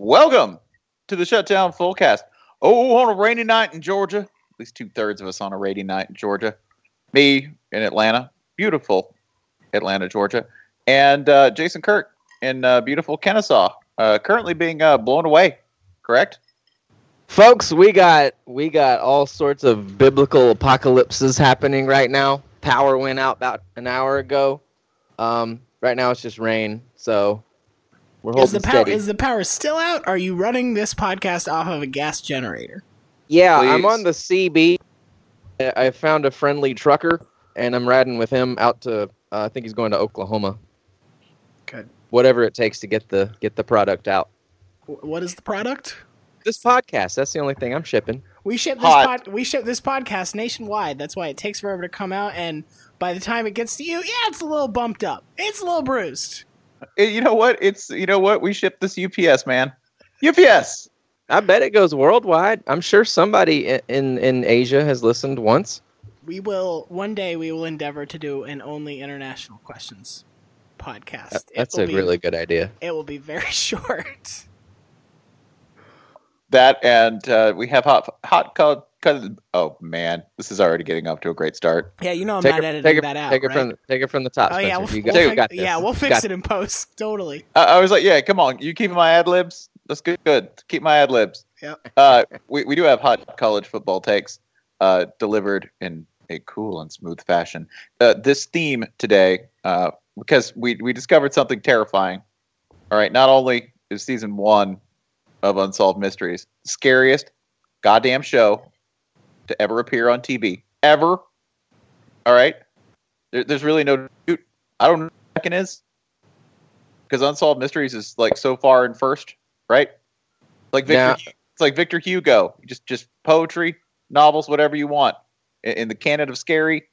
Welcome to the Shutdown Fullcast. Oh, on a rainy night in Georgia, at least two thirds of us on a rainy night in Georgia. Me in Atlanta, beautiful Atlanta, Georgia, and uh, Jason Kirk in uh, beautiful Kennesaw, uh, currently being uh, blown away. Correct? Folks, we got we got all sorts of biblical apocalypses happening right now. Power went out about an hour ago. Um, right now it's just rain, so we're Is the power steady. is the power still out? Are you running this podcast off of a gas generator? yeah, I'm on the CB. I I found a friendly trucker, and I'm riding with him out to. Uh, I think he's going to Oklahoma. Good. Whatever it takes to get the get the product out. What is the product? This podcast. That's the only thing I'm shipping. We ship this Hot. pod, we ship this podcast nationwide. That's why it takes forever to come out and by the time it gets to you, yeah, it's a little bumped up. It's a little bruised. Eh, You know what? It's you know what? We ship this UPS, man. UPS. I bet it goes worldwide. I'm sure somebody in in, in Asia has listened once. We will one day we will endeavor to do an only international questions podcast. That- That's a be- really good idea. it will be very short. That and uh, we have hot hot colored. Oh man, this is already getting up to a great start. Yeah, you know I'm take not it, editing it, that out. take it from the, take it from the top. Oh yeah, Spencer. we'll, got, we'll you fix- got yeah, we'll fix got it in post. Totally. I, I was like, yeah, come on, you keeping my ad libs? That's good. Good. Keep my ad libs. Yep. Uh, we we do have hot college football takes, uh, delivered in a cool and smooth fashion. Uh, this theme today, uh, because we we discovered something terrifying. All right, not only is season one of Unsolved Mysteries scariest goddamn show to ever appear on TV ever. All right, there, there's really no. I don't know what the second is because Unsolved Mysteries is like so far in first, right? Like Victor, Yeah. it's like Victor Hugo, just just poetry, novels, whatever you want. In, in the canon of scary,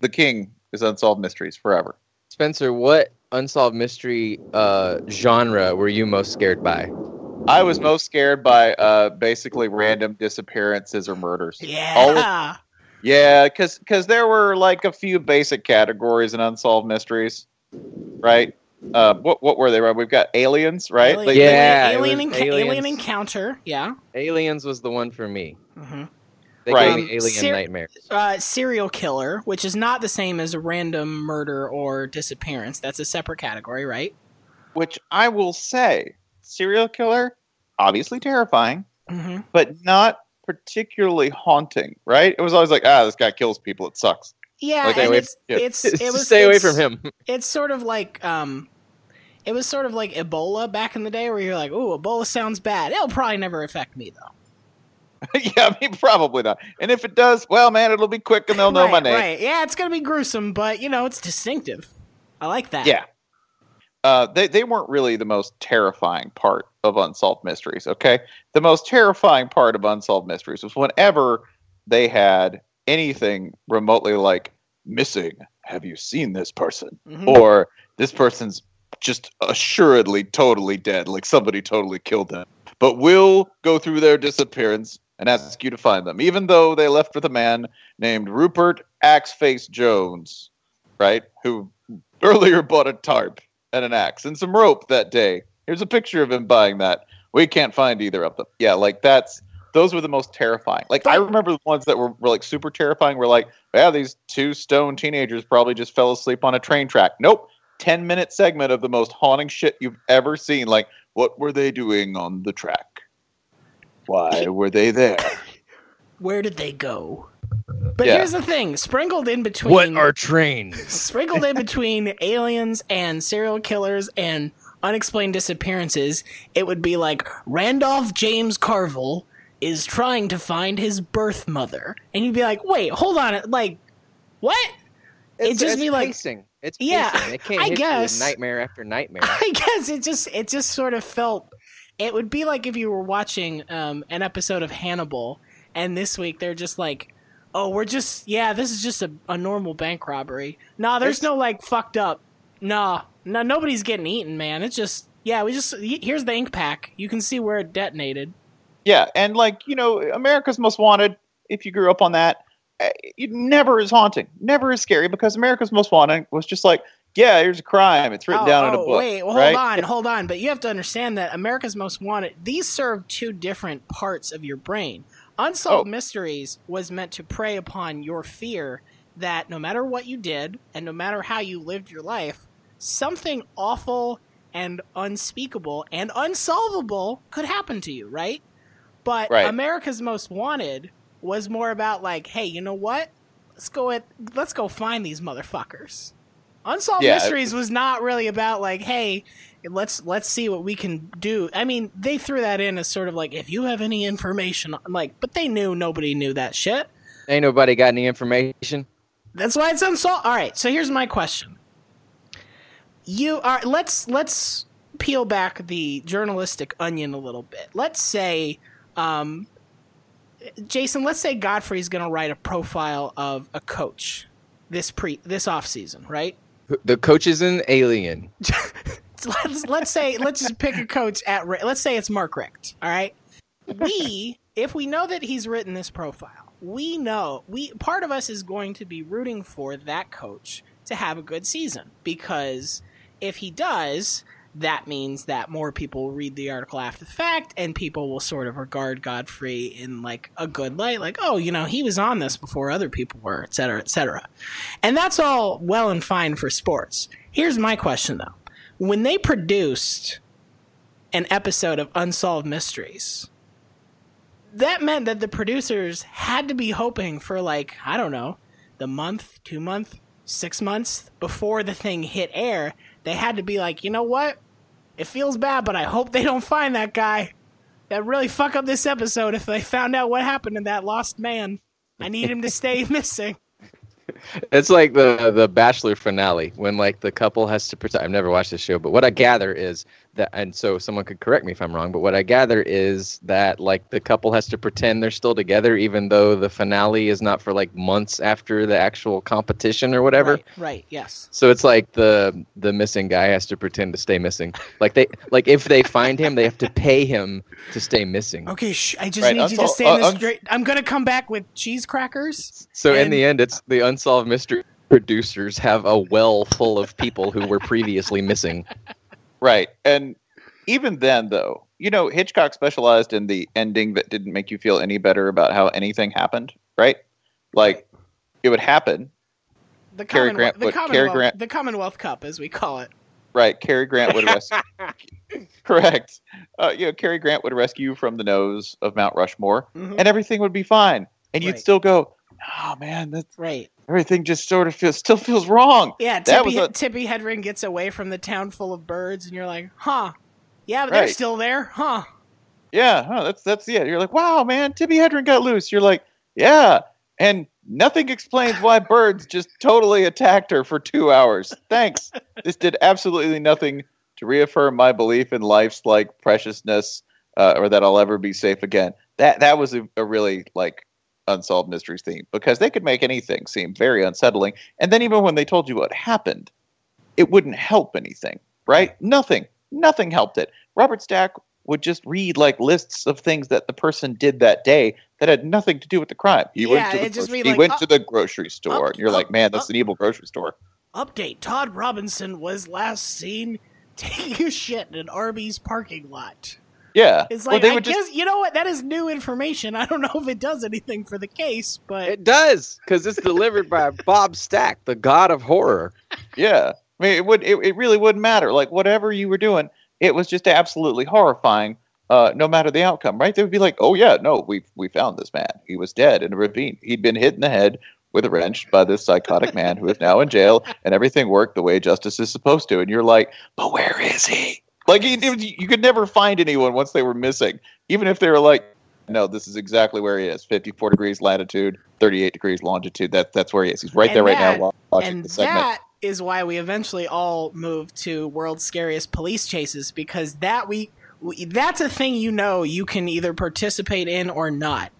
the king is Unsolved Mysteries forever. Spencer, what unsolved mystery uh, genre were you most scared by? I was most scared by uh, basically random disappearances or murders. All of- Yeah. Yeah, because there were like a few basic categories in unsolved mysteries, right? Uh, what what were they? Right, we've got aliens, right? Alien, Like, Yeah, it alien, was enca- alien encounter. Yeah. Aliens was the one for me. hmm They Right. gave me Um, alien ser- nightmares. Uh, serial killer, which is not the same as a random murder or disappearance. That's a separate category, right? which I will say, serial killer, obviously terrifying, Mm-hmm. but not particularly haunting, right? It was always like, ah, this guy kills people. It sucks. Yeah, Like, and it's, it's it was Stay away from him. It's sort of like um, it was sort of like Ebola back in the day, where you're like, "Ooh, Ebola sounds bad. It'll probably never affect me though." yeah, I mean, probably not. And if it does, well, man, it'll be quick and they'll know right, my name. Right? Yeah, it's gonna be gruesome, but you know, it's distinctive. I like that. Yeah. Uh, they, they weren't really the most terrifying part of Unsolved Mysteries, okay? The most terrifying part of Unsolved Mysteries was whenever they had anything remotely like missing, have you seen this person? Mhm. Or this person's just assuredly totally dead, like somebody totally killed them. But we'll go through their disappearance and ask you to find them, even though they left with a man named Rupert Axeface Jones, right? Who earlier bought a tarp and an axe and some rope that day. Here's a picture of him buying that. We can't find either of them. Yeah, like that's those were the most terrifying. Like I remember the ones that were, were like super terrifying. Were like, yeah, these two stone teenagers probably just fell asleep on a train track. Nope. 10 minute segment of the most haunting shit you've ever seen. Like, what were they doing on the track? Why were they there? Where did they go? But Yeah. here's the thing: sprinkled in between What are trains? sprinkled in between aliens and serial killers and unexplained disappearances, it would be like Randolph James Carville is trying to find his birth mother, and you'd be like, "Wait, hold on, like, what?" It'd just it's be like- pacing. It's Yeah, pacing. It can't I guess. nightmare after nightmare. I guess it just it just sort of felt it would be like if you were watching um, an episode of Hannibal, and this week they're just like, "Oh, we're just yeah, this is just a, a normal bank robbery." Nah, there's It's- no like fucked up. Nah, no, nobody's getting eaten, man. It's just yeah, we just here's the ink pack. You can see where it detonated. Yeah, and like you know, America's Most Wanted. If you grew up on that, eh, it never is haunting, never is scary because America's Most Wanted was just like yeah, here's a crime. It's written oh, down in a oh, book. Wait, well, right? hold on, hold on. But you have to understand that America's Most Wanted, these serve two different parts of your brain. Unsolved Oh. Mysteries was meant to prey upon your fear that no matter what you did and no matter how you lived your life, something awful and unspeakable and unsolvable could happen to you, right? But Right. America's Most Wanted was more about like, hey, you know what? Let's go at let's go find these motherfuckers. Unsolved Yeah. Mysteries was not really about like, hey, let's let's see what we can do. I mean, they threw that in as sort of like, if you have any information, I'm like, but they knew nobody knew that shit. Ain't nobody got any information. That's why it's unsolved. All right, so here's my question. You are let's let's peel back the journalistic onion a little bit. Let's say um Jason, let's say Godfrey's going to write a profile of a coach this pre this off season, right? The coach is an alien. let's let's say let's just pick a coach at let's say it's Mark Richt. All right, we if we know that he's written this profile, we know we part of us is going to be rooting for that coach to have a good season because if he does, that means that more people will read the article after the fact and people will sort of regard Godfrey in like a good light like oh you know he was on this before other people were et cetera et cetera and that's all well and fine for sports here's my question though when they produced an episode of Unsolved Mysteries, that meant that the producers had to be hoping for like, I don't know, the month, two month, six months before the thing hit air. They had to be like, you know what? It feels bad, but I hope they don't find that guy. That really fuck up this episode if they found out what happened to that lost man. I need him to stay missing. It's like the the Bachelor finale when like the couple has to pretend. I've never watched this show, but what I gather is that, and so someone could correct me if I'm wrong, but what I gather is that like the couple has to pretend they're still together, even though the finale is not for like months after the actual competition or whatever. Right, right, yes. So it's like the the missing guy has to pretend to stay missing. Like they like if they find him, they have to pay him to stay missing. Okay, shh, I just Right, need you to unsol- stay in uh, this uns- straight. I'm gonna come back with cheese crackers. So in the end, it's the unsolved mystery producers have a well full of people who were previously missing. Right. And even then, though, you know, Hitchcock specialized in the ending that didn't make you feel any better about how anything happened, right? Like, it would happen, The Cary Grant the, would- Commonwealth Grant- the Commonwealth Cup, as we call it. right? Cary Grant would rescue. Correct. Uh, you know, Cary Grant would rescue you from the nose of Mount Rushmore, Mhm. and everything would be fine. And you'd Right. still go, oh, man, that's, Right. everything just sort of feels, still feels wrong. Yeah, Tippi, a- Tippi Hedren gets away from the town full of birds, and you're like, huh. Yeah, but they're still there, huh? Yeah, huh, that's that's yeah. You're like, wow, man, Tippi Hedren got loose. You're like, yeah, and nothing explains why birds just totally attacked her for two hours. Thanks. this did absolutely nothing to reaffirm my belief in life's like preciousness, uh, or that I'll ever be safe again. That that was a, a really like unsolved mysteries theme because they could make anything seem very unsettling, and then even when they told you what happened, it wouldn't help anything, right? Nothing, nothing helped it. Robert Stack would just read like lists of things that the person did that day that had nothing to do with the crime. He Yeah, went to the grocery, he like, went up- to the grocery store, up- and you're like, man, that's up- an evil grocery store. Update Todd Robinson was last seen taking a shit in an Arby's parking lot. Yeah, It's Well, like, they I guess, just you know what? That is new information. I don't know if it does anything for the case, but It does because it's delivered by Bob Stack, the god of horror. yeah. I mean, it would it, it really wouldn't matter. Like whatever you were doing, it was just absolutely horrifying. Uh, no matter the outcome, right? They would be like, "Oh yeah, no, we we found this man. He was dead in a ravine. He'd been hit in the head with a wrench by this psychotic man who is now in jail, and everything worked the way justice is supposed to." And you're like, "But where is he?" Like it you could never find anyone once they were missing, even if they were like, "No, this is exactly where he is. 54 degrees latitude, 38 degrees longitude. That that's where he is. He's right And there right now wa- watching and the segment." that is why we eventually all moved to world's scariest police chases because that we, we that's a thing you know you can either participate in or not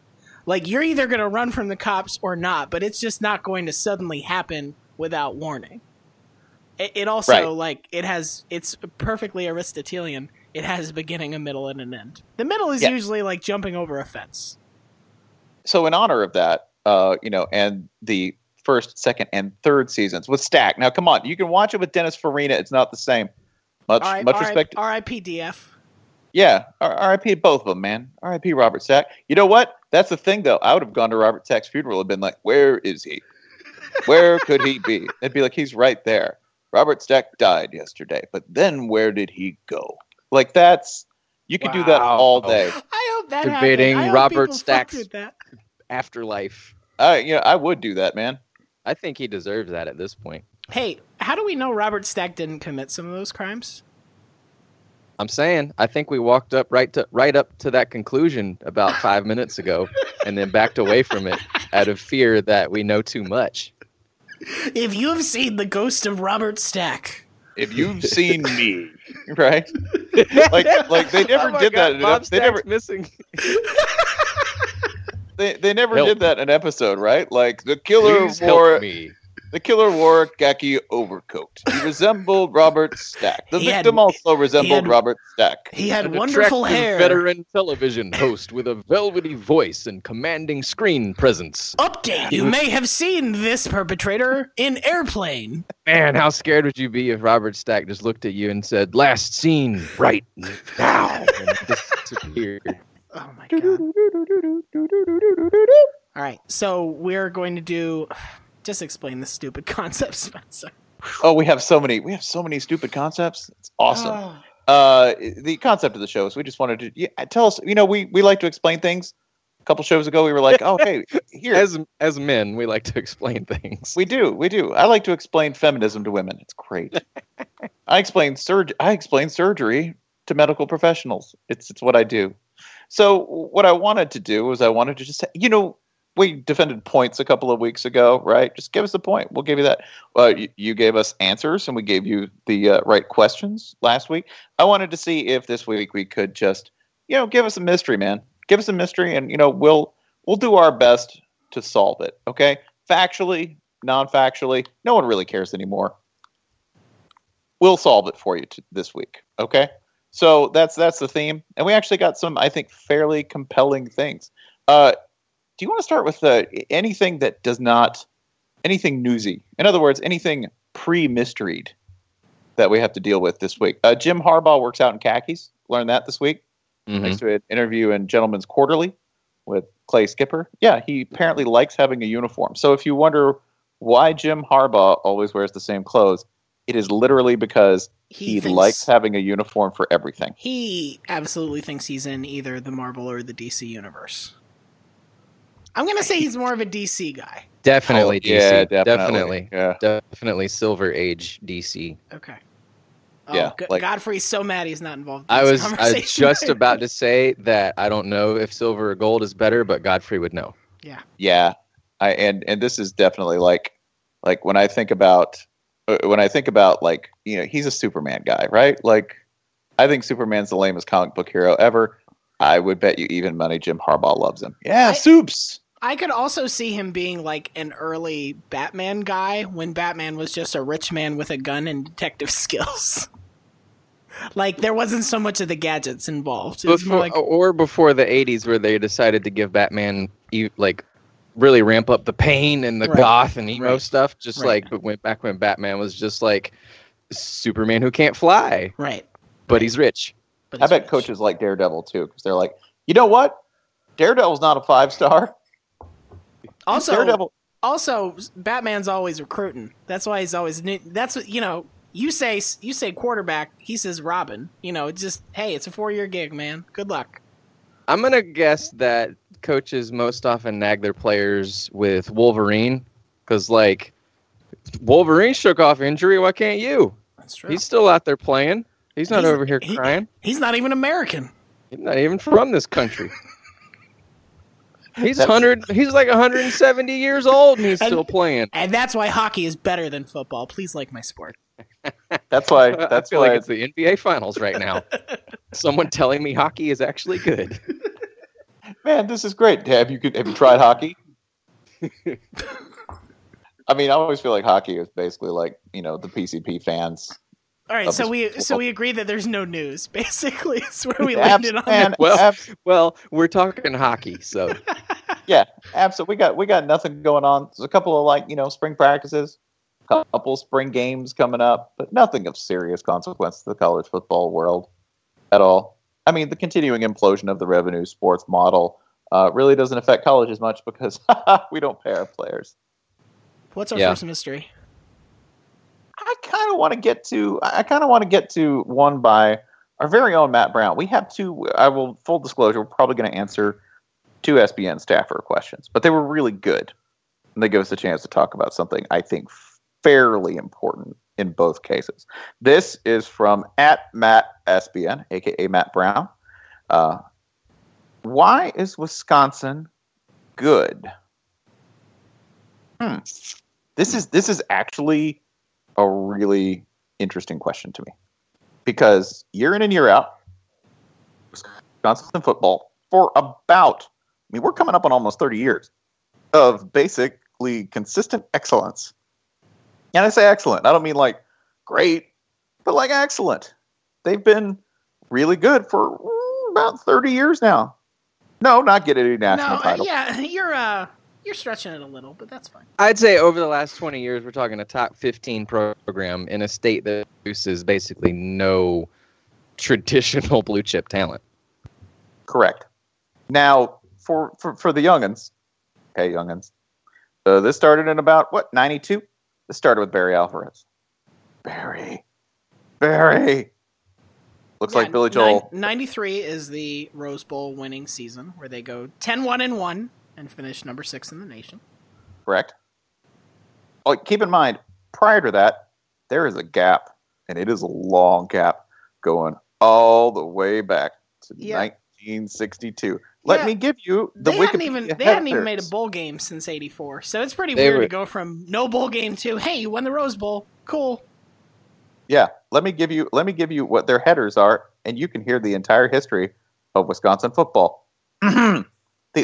like you're either going to run from the cops or not but it's just not going to suddenly happen without warning it, it also Right. like it has it's perfectly aristotelian it has a beginning a middle and an end the middle is Yeah. usually like jumping over a fence so in honor of that, uh, you know, and the first, second, and third seasons with Stack. Now, come on, you can watch it with Dennis Farina. It's not the same. Much right, much right, respect. R.I.P. DF. Yeah, R- R.I.P. both of them, man. R.I.P. Robert Stack. You know what? That's the thing, though. I would have gone to Robert Stack's funeral and been like, "Where is he? Where could he be?" It'd be like he's right there. Robert Stack died yesterday, but then where did he go? Like that's you could do that all day. I hope that Debating. I hope Robert people fucked Stack's- that. Afterlife. I you know I would do that, man. I think he deserves that at this point. Hey, how do we know Robert Stack didn't commit some of those crimes? I'm saying I think we walked up right to right up to that conclusion about five minutes ago, and then backed away from it out of fear that we know too much. If you have seen the ghost of Robert Stack, If you've seen me, right? Like like they never Oh did God, that. in Bob ep- they never missing. they, they never Help. did that in an episode, right? Like the killer Please wore help me. The killer wore a khaki overcoat. He resembled Robert Stack. The He had- victim also resembled had- Robert Stack. he had An wonderful hair. Veteran television host with a velvety voice and commanding screen presence. Update: You may have seen this perpetrator in Airplane. Man, how scared would you be if Robert Stack just looked at you and said, "Last seen right now," and disappeared? Oh my god! All right, so we're going to do. Just explain this stupid concept, Spencer. Oh, we have so many. We have so many stupid concepts. It's awesome. Oh. Uh, the concept of the show is we just wanted to yeah, tell us. You know, we we like to explain things. A couple shows ago, we were like, "Oh, hey, here." As as men, we like to explain things. we do, we do. I like to explain feminism to women. It's great. I explain surg. I explain surgery to medical professionals. It's it's what I do. So what I wanted to do was I wanted to just say, you know, we defended points a couple of weeks ago, right? Just give us a point. We'll give you that. Uh, you, you gave us answers and we gave you the uh, right questions last week. I wanted to see if this week we could just, you know, give us a mystery, man. Give us a mystery, and you know, we'll we'll do our best to solve it. Okay, factually, non-factually, no one really cares anymore. We'll solve it for you t- this week. Okay, so that's that's the theme, and we actually got some, I think, fairly compelling things. Uh, do you want to start with uh, anything that does not anything newsy? In other words, anything pre-mysteried that we have to deal with this week. Uh, Jim Harbaugh works out in khakis. Learned that this week. Mhm. Thanks to an interview in Gentleman's Quarterly with Clay Skipper. Yeah, he apparently likes having a uniform. So if you wonder why Jim Harbaugh always wears the same clothes, it is literally because he, thinks- likes having a uniform for everything. He absolutely thinks he's in either the Marvel or the DC universe. I'm gonna say he's more of a DC guy. Definitely Oh, DC. Yeah, definitely. definitely. Yeah. Definitely Silver Age DC. Okay. Oh, Yeah, Go- like- Godfrey's so mad he's not involved. In I this was I was conversation just about to say that I don't know if silver or gold is better, but Godfrey would know. Yeah, Yeah. I and and this is definitely like like when I think about uh, when I think about like you know he's a Superman guy, right? Like I think Superman's the lamest comic book hero ever. I would bet you even money Jim Harbaugh loves him. Yeah, I- soups. I could also see him being like an early Batman guy when Batman was just a rich man with a gun and detective skills. like there wasn't so much of the gadgets involved. It more Before, like or before the '80s, where they decided to give Batman e- like really ramp up the pain and the Right. goth and emo Right. stuff. Just Right. like but went back when Batman was just like Superman who can't fly, right. but he's rich. But I bet rich. coaches like Daredevil too because they're like, you know what? Daredevil's not a five star. Also, Daredevil. also Batman's always recruiting. That's why he's always. new- That's what you know. You say you say quarterback. He says Robin. You know, it's just hey, it's a four year gig, man. Good luck. I'm gonna guess that coaches most often nag their players with Wolverine, because like Wolverine shook off injury. Why can't you? That's true. He's still out there playing. He's not He's- over here he- crying. He's not even American. He's not even from this country. He's hundred. He's like 170 years old, and he's And- still playing. And that's why hockey is better than football. Please like my sport. That's why. I That's feel why. like it's the NBA Finals right now. Someone telling me hockey is actually good. man, this is great. Have you have you tried hockey? I mean, I always feel like hockey is basically like you know the PCP fans. All right, so we so we agree that there's no news. Basically, is where we Abs- landed on man, it. Well- abs- Well, we're talking hockey, so yeah, absolutely. We got we got nothing going on. There's a couple of like you know spring practices, couple spring games coming up, but nothing of serious consequence to the college football world at all. I mean, the continuing implosion of the revenue sports model uh, really doesn't affect college as much because we don't pay our players. What's our Yeah. first mystery? I kind of want to get to. I kind of want to get to one by our very own Matt Brown. We have two. I will full disclosure. We're probably going to answer two SBN staffer questions, but they were really good, and they give us a chance to talk about something I think fairly important in both cases. This is from at Matt SBN, aka Matt Brown. Uh, why is Wisconsin good? Hmm. This is this is actually a really interesting question to me because year in and year out, Wisconsin football for about, I mean, we're coming up on almost 30 years of basically consistent excellence. And I say excellent, I don't mean like great, but like excellent. They've been really good for about 30 years now. No, not get any national no, uh, yeah, you're uh, you're stretching it a little, but that's fine. I'd say over the last 20 years, we're talking a top 15 program in a state that produces basically no traditional blue chip talent. Correct. Now, for for, for the youngins, okay, youngins, uh, this started in about what ninety two. This started with Barry Alvarez. Barry, Barry. Looks Yeah, like Billy nine- Joel. 93 is the Rose Bowl winning season where they go 10-1 and 1 and finish number 6 in the nation. Correct. Oh, keep in mind, prior to that, there is a gap, and it is a long gap going all the way back to Yeah. 1962. Let Yeah. me give you the they hadn't even they hadn't even made a bowl game since 84. So it's pretty They weird were- to go from no bowl game to hey, you won the Rose Bowl. Cool. Yeah, let me give you let me give you what their headers are, and you can hear the entire history of Wisconsin football. the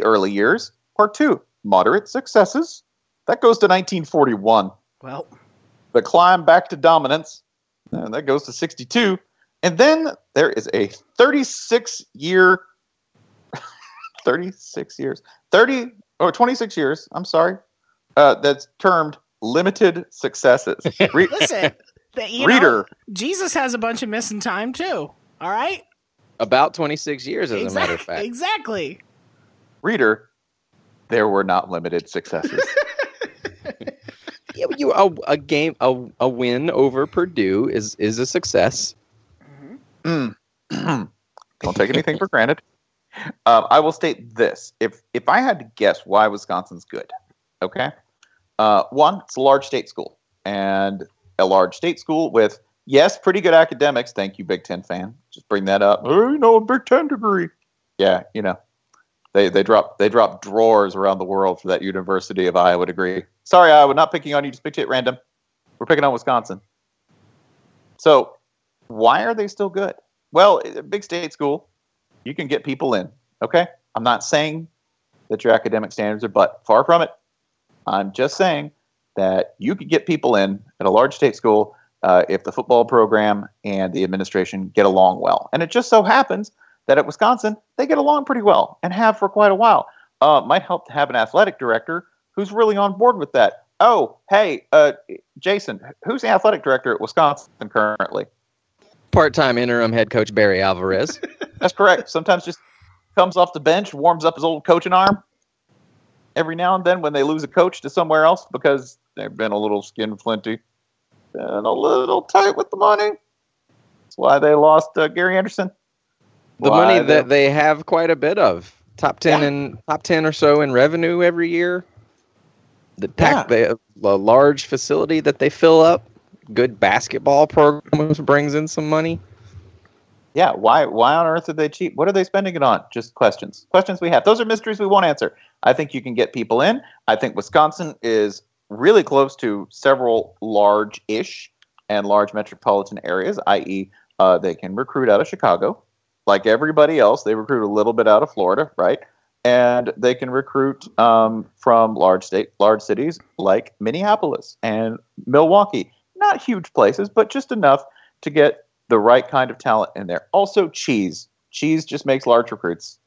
early years, part two, moderate successes. That goes to 1941. Well, The climb back to dominance, and that goes to 62. And then there is a 36 year, 36 years, 30 or 26 years. I'm sorry, uh, that's termed limited successes. Re- listen, the, you know, reader, Jesus has a bunch of missing time too. All right? About 26 years, as a matter of fact. Exactly. reader, there were not limited successes. Yeah, you a, a game a, a win over Purdue is is a success. Mm. Don't take anything for granted. Um, I will state this: if if I had to guess why Wisconsin's good, okay, uh, one, it's a large state school, and a large state school with yes, pretty good academics. Thank you, Big Ten fan. Just bring that up. Oh, you know, a Big Ten degree. Yeah, you know, they they drop they drop drawers around the world for that University of Iowa degree. Sorry, Iowa, not picking on you. Just picked it at random. We're picking on Wisconsin. So why are they still good? Well, a big state school, you can get people in. Okay, I'm not saying that your academic standards are, but far from it. I'm just saying that you could get people in at a large state school uh, if the football program and the administration get along well. And it just so happens that at Wisconsin they get along pretty well and have for quite a while. Uh, might help to have an athletic director who's really on board with that. Oh, hey, uh, Jason, who's the athletic director at Wisconsin currently? Part-time interim head coach Barry Alvarez. That's correct. Sometimes just comes off the bench, warms up his old coaching arm. Every now and then, when they lose a coach to somewhere else because they've been a little skin flinty and a little tight with the money. That's why they lost uh, Gary Anderson. The money that they have quite a bit of top 10 Yeah. and top 10 or so in revenue every year the tax Yeah. they have a large facility that they fill up good basketball program brings in some money Yeah, why why on earth are they cheap? What are they spending it on? Just questions. Questions we have. Those are mysteries we won't answer. I think you can get people in. I think Wisconsin is really close to several large-ish and large metropolitan areas, i.e., uh, they can recruit out of Chicago. Like everybody else, they recruit a little bit out of Florida, right? And they can recruit um, from large state, large cities like Minneapolis and Milwaukee. Not huge places, but just enough to get the right kind of talent in there. Also, cheese. Cheese just makes large recruits.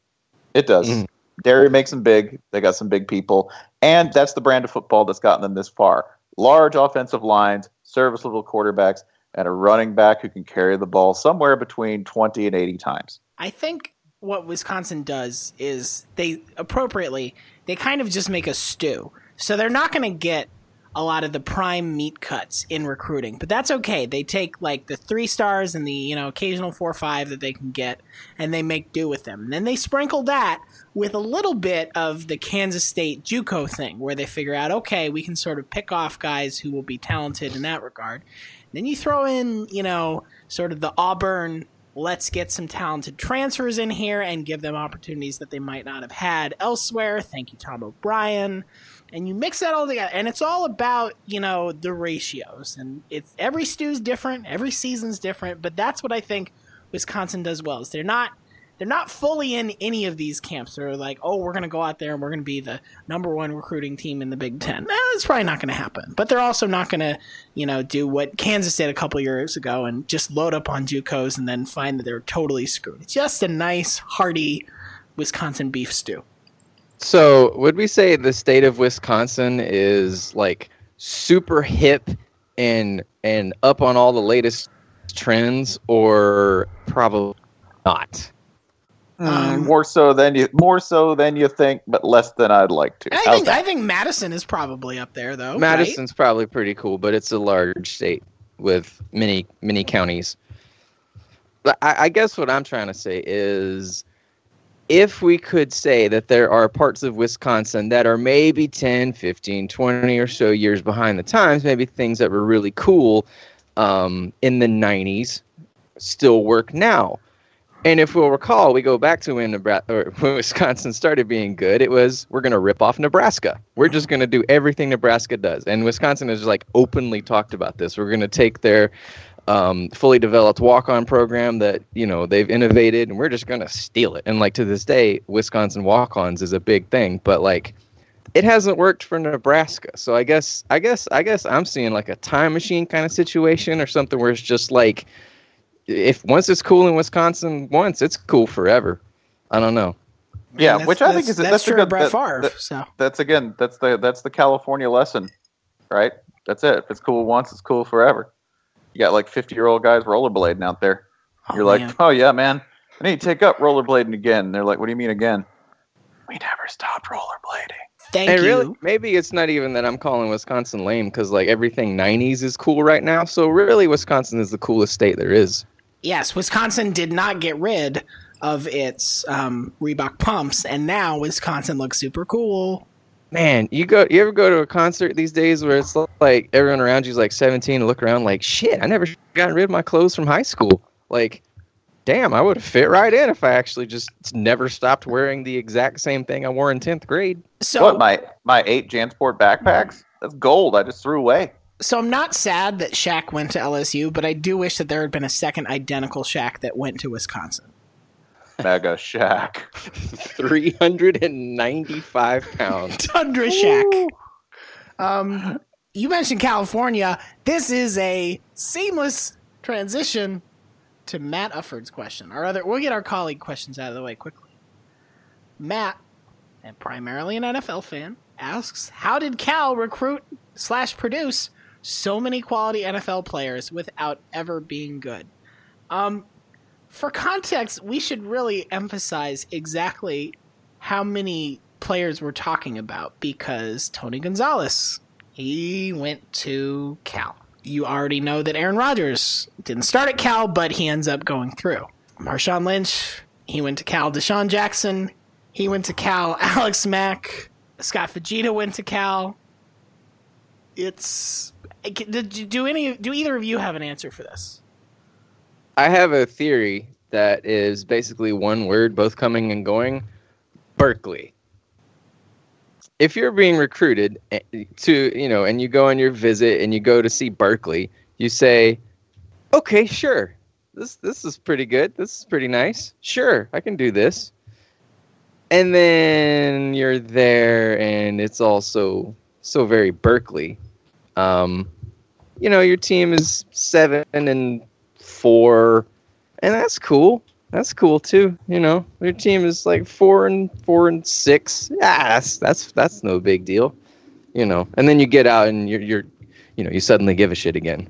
It does. Mm. Dairy makes them big. They got some big people, and that's the brand of football that's gotten them this far. Large offensive lines, serviceable quarterbacks, and a running back who can carry the ball somewhere between 20 and 80 times. I think what Wisconsin does is they appropriately they kind of just make a stew. So they're not going to get a lot of the prime meat cuts in recruiting, but that's okay. They take like the three stars and the you know occasional four or five that they can get, and they make do with them. And then they sprinkle that with a little bit of the Kansas State JUCO thing, where they figure out okay, we can sort of pick off guys who will be talented in that regard. Then you throw in you know sort of the Auburn let's get some talented transfers in here and give them opportunities that they might not have had elsewhere. Thank you, Tom O'Brien. And you mix that all together, and it's all about you know the ratios, and it's every stew's different, every season's different, but that's what I think Wisconsin does well. Is they're not they're not fully in any of these camps. They're like, oh, we're going to go out there and we're going to be the number one recruiting team in the Big Ten. Eh, that's probably not going to happen. But they're also not going to, you know, do what Kansas did a couple years ago and just load up on JUCOs and then find that they're totally screwed. It's just a nice, hearty Wisconsin beef stew. So, would we say the state of Wisconsin is like super hip and and up on all the latest trends, or probably not? Um, more so than you, more so than you think, but less than I'd like to. I think I think Madison is probably up there though. Madison's right? probably pretty cool, but it's a large state with many many counties. But I, I guess what I'm trying to say is, if we could say that there are parts of Wisconsin that are maybe 10, 15, 20 or so years behind the times, maybe things that were really cool um, in the 90s still work now and if we'll recall, we go back to when, Nebraska, when Wisconsin started being good. It was we're going to rip off Nebraska. We're just going to do everything Nebraska does, and Wisconsin has like openly talked about this. We're going to take their um, fully developed walk-on program that you know they've innovated, and we're just going to steal it. And like to this day, Wisconsin walk-ons is a big thing, but like it hasn't worked for Nebraska. So I guess I guess I guess I'm seeing like a time machine kind of situation or something where it's just like if once it's cool in Wisconsin, once it's cool forever. I don't know. Yeah, which I think is that's, that's true a good, Brett that, Favre. that- so that's again that's the that's the California lesson, right? That's it. If it's cool once, it's cool forever. You got like fifty year old guys rollerblading out there. Oh, You're like, oh yeah, man, I need to take up rollerblading again. And they're like, what do you mean again? We never stopped rollerblading. thank And you. really, maybe it's not even that I'm calling Wisconsin lame because like everything '90s is cool right now. So really, Wisconsin is the coolest state there is. Yes, Wisconsin did not get rid of its um, Reebok pumps, and now Wisconsin looks super cool. Man, you go, you ever go to a concert these days where it's like everyone around you's like 17 and look around like shit. I never gotten rid of my clothes from high school. Like, damn, I would have fit right in if I actually just never stopped wearing the exact same thing I wore in 10th grade. So, what my my eight JanSport backpacks? That's gold. I just threw away. So I'm not sad that Shaq went to LSU, but I do wish that there had been a second identical Shaq that went to Wisconsin. Mega Shaq. 395 pounds. Tundra Shaq. Um, you mentioned California. This is a seamless transition to Matt Ufford's question. Our other, we'll get our colleague questions out of the way quickly. Matt, and primarily an NFL fan, asks, "How did Cal recruit slash produce so many quality NFL players without ever being good?" Um, for context, we should really emphasize exactly how many players we're talking about because Tony Gonzalez, he went to Cal. You already know that Aaron Rodgers didn't start at Cal, but he ends up going through. Marshawn Lynch, he went to Cal. DeSean Jackson, he went to Cal. Alex Mack, Scott Fujita went to Cal. It's do any do either of you have an answer for this? I have a theory that is basically one word, both coming and going. Berkeley. If you're being recruited eh, to, you know, and you go on your visit and you go to see Berkeley, you say, "Okay, sure. This this is pretty good. This is pretty nice. Sure, I can do this." And then you're there and it's also so very Berkeley. Um, you know, your team is 7 and four, and that's cool. That's cool too. You know, your team is like four and four and six. Yeah, that's that's that's no big deal. You know, and then you get out and you're you're, you know, you suddenly give a shit again.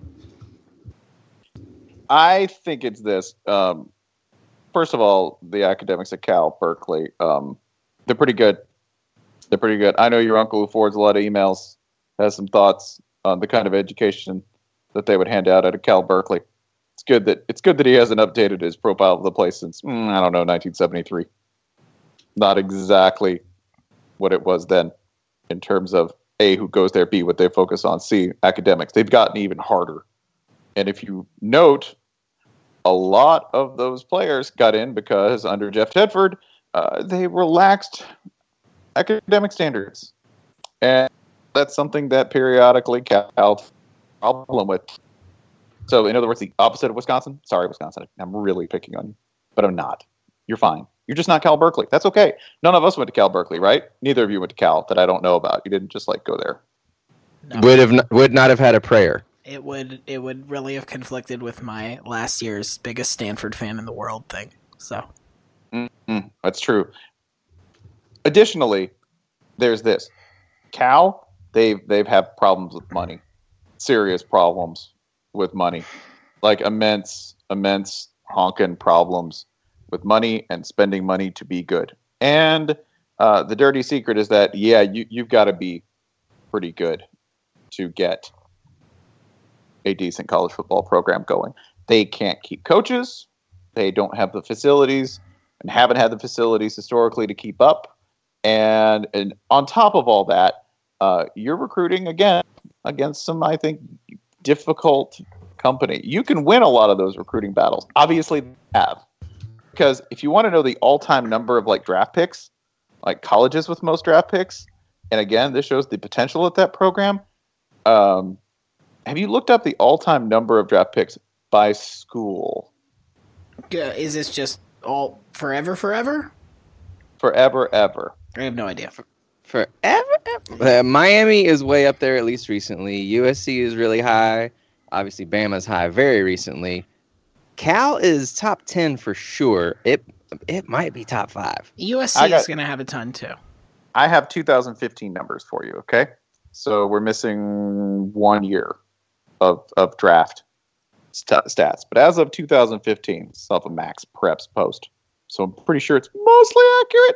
I think it's this. Um, first of all, the academics at Cal Berkeley, um, they're pretty good. They're pretty good. I know your uncle who forwards a lot of emails has some thoughts on the kind of education that they would hand out at Cal Berkeley. It's good that it's good that he hasn't updated his profile of the place since mm, I don't know 1973. Not exactly what it was then, in terms of a who goes there, b what they focus on, c academics. They've gotten even harder. And if you note, a lot of those players got in because under Jeff Tedford, uh, they relaxed academic standards, and that's something that periodically Cal problem with. So, in other words, the opposite of Wisconsin. Sorry, Wisconsin. I'm really picking on you, but I'm not. You're fine. You're just not Cal Berkeley. That's okay. None of us went to Cal Berkeley, right? Neither of you went to Cal that I don't know about. You didn't just like go there. No. Would have not, would not have had a prayer. It would it would really have conflicted with my last year's biggest Stanford fan in the world thing. So mm-hmm. that's true. Additionally, there's this Cal. They've they've had problems with money, serious problems with money, like immense immense honking problems with money and spending money to be good. And uh, the dirty secret is that yeah, you you've got to be pretty good to get a decent college football program going. They can't keep coaches. They don't have the facilities and haven't had the facilities historically to keep up. And, and on top of all that, uh, you're recruiting again against some, I think, difficult company. You can win a lot of those recruiting battles. Obviously, they have because if you want to know the all-time number of like draft picks, like colleges with most draft picks, and again, this shows the potential at that program. Um, have you looked up the all-time number of draft picks by school? Yeah, is this just all forever, forever? Forever, ever. I have no idea. For, forever. Uh, Miami is way up there at least recently. USC is really high. Obviously, Bama's high very recently. Cal is top ten for sure. It it might be top five. USC got, is going to have a ton too. I have 2015 numbers for you. Okay, so we're missing one year of, of draft st- stats. But as of 2015, self a MaxPreps post. So I'm pretty sure it's mostly accurate.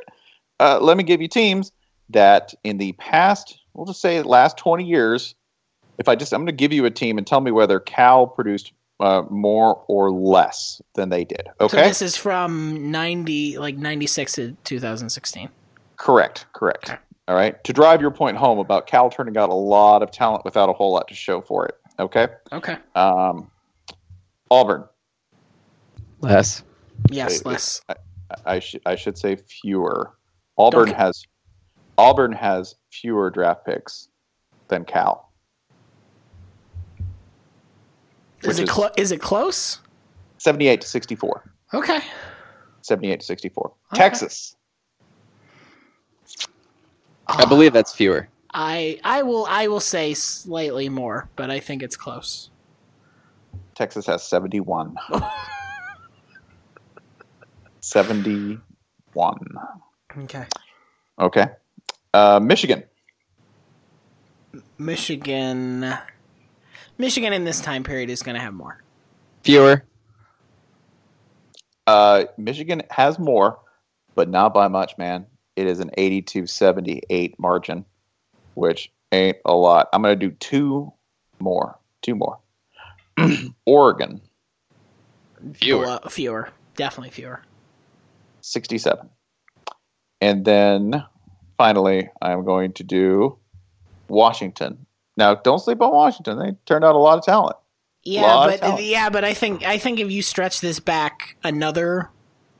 Uh, let me give you teams that in the past, we'll just say last 20 years, if I just, I'm going to give you a team and tell me whether Cal produced uh, more or less than they did. Okay. So this is from 90, like 96 to 2016. Correct. Correct. Okay. All right. To drive your point home about Cal turning out a lot of talent without a whole lot to show for it. Okay. Okay. Um, Auburn. Less. Yes, I, less. I, I should I should say fewer. Auburn okay. has Auburn has fewer draft picks than Cal. Is it clo- is it close? 78 to 64. Okay. 78 to 64. Okay. Texas. I believe that's fewer. I I will I will say slightly more, but I think it's close. Texas has 71. 71. Okay. Okay. Uh, Michigan. Michigan. Michigan in this time period is going to have more. Fewer. Uh, Michigan has more, but not by much, man. It is an 82 78 margin which ain't a lot. I'm going to do two more. Two more. Oregon. Fewer. Fewer. Definitely fewer. 67. And then finally, I'm going to do Washington. Now, don't sleep on Washington. They turned out a lot of talent. Yeah, but yeah, but I think I think if you stretch this back another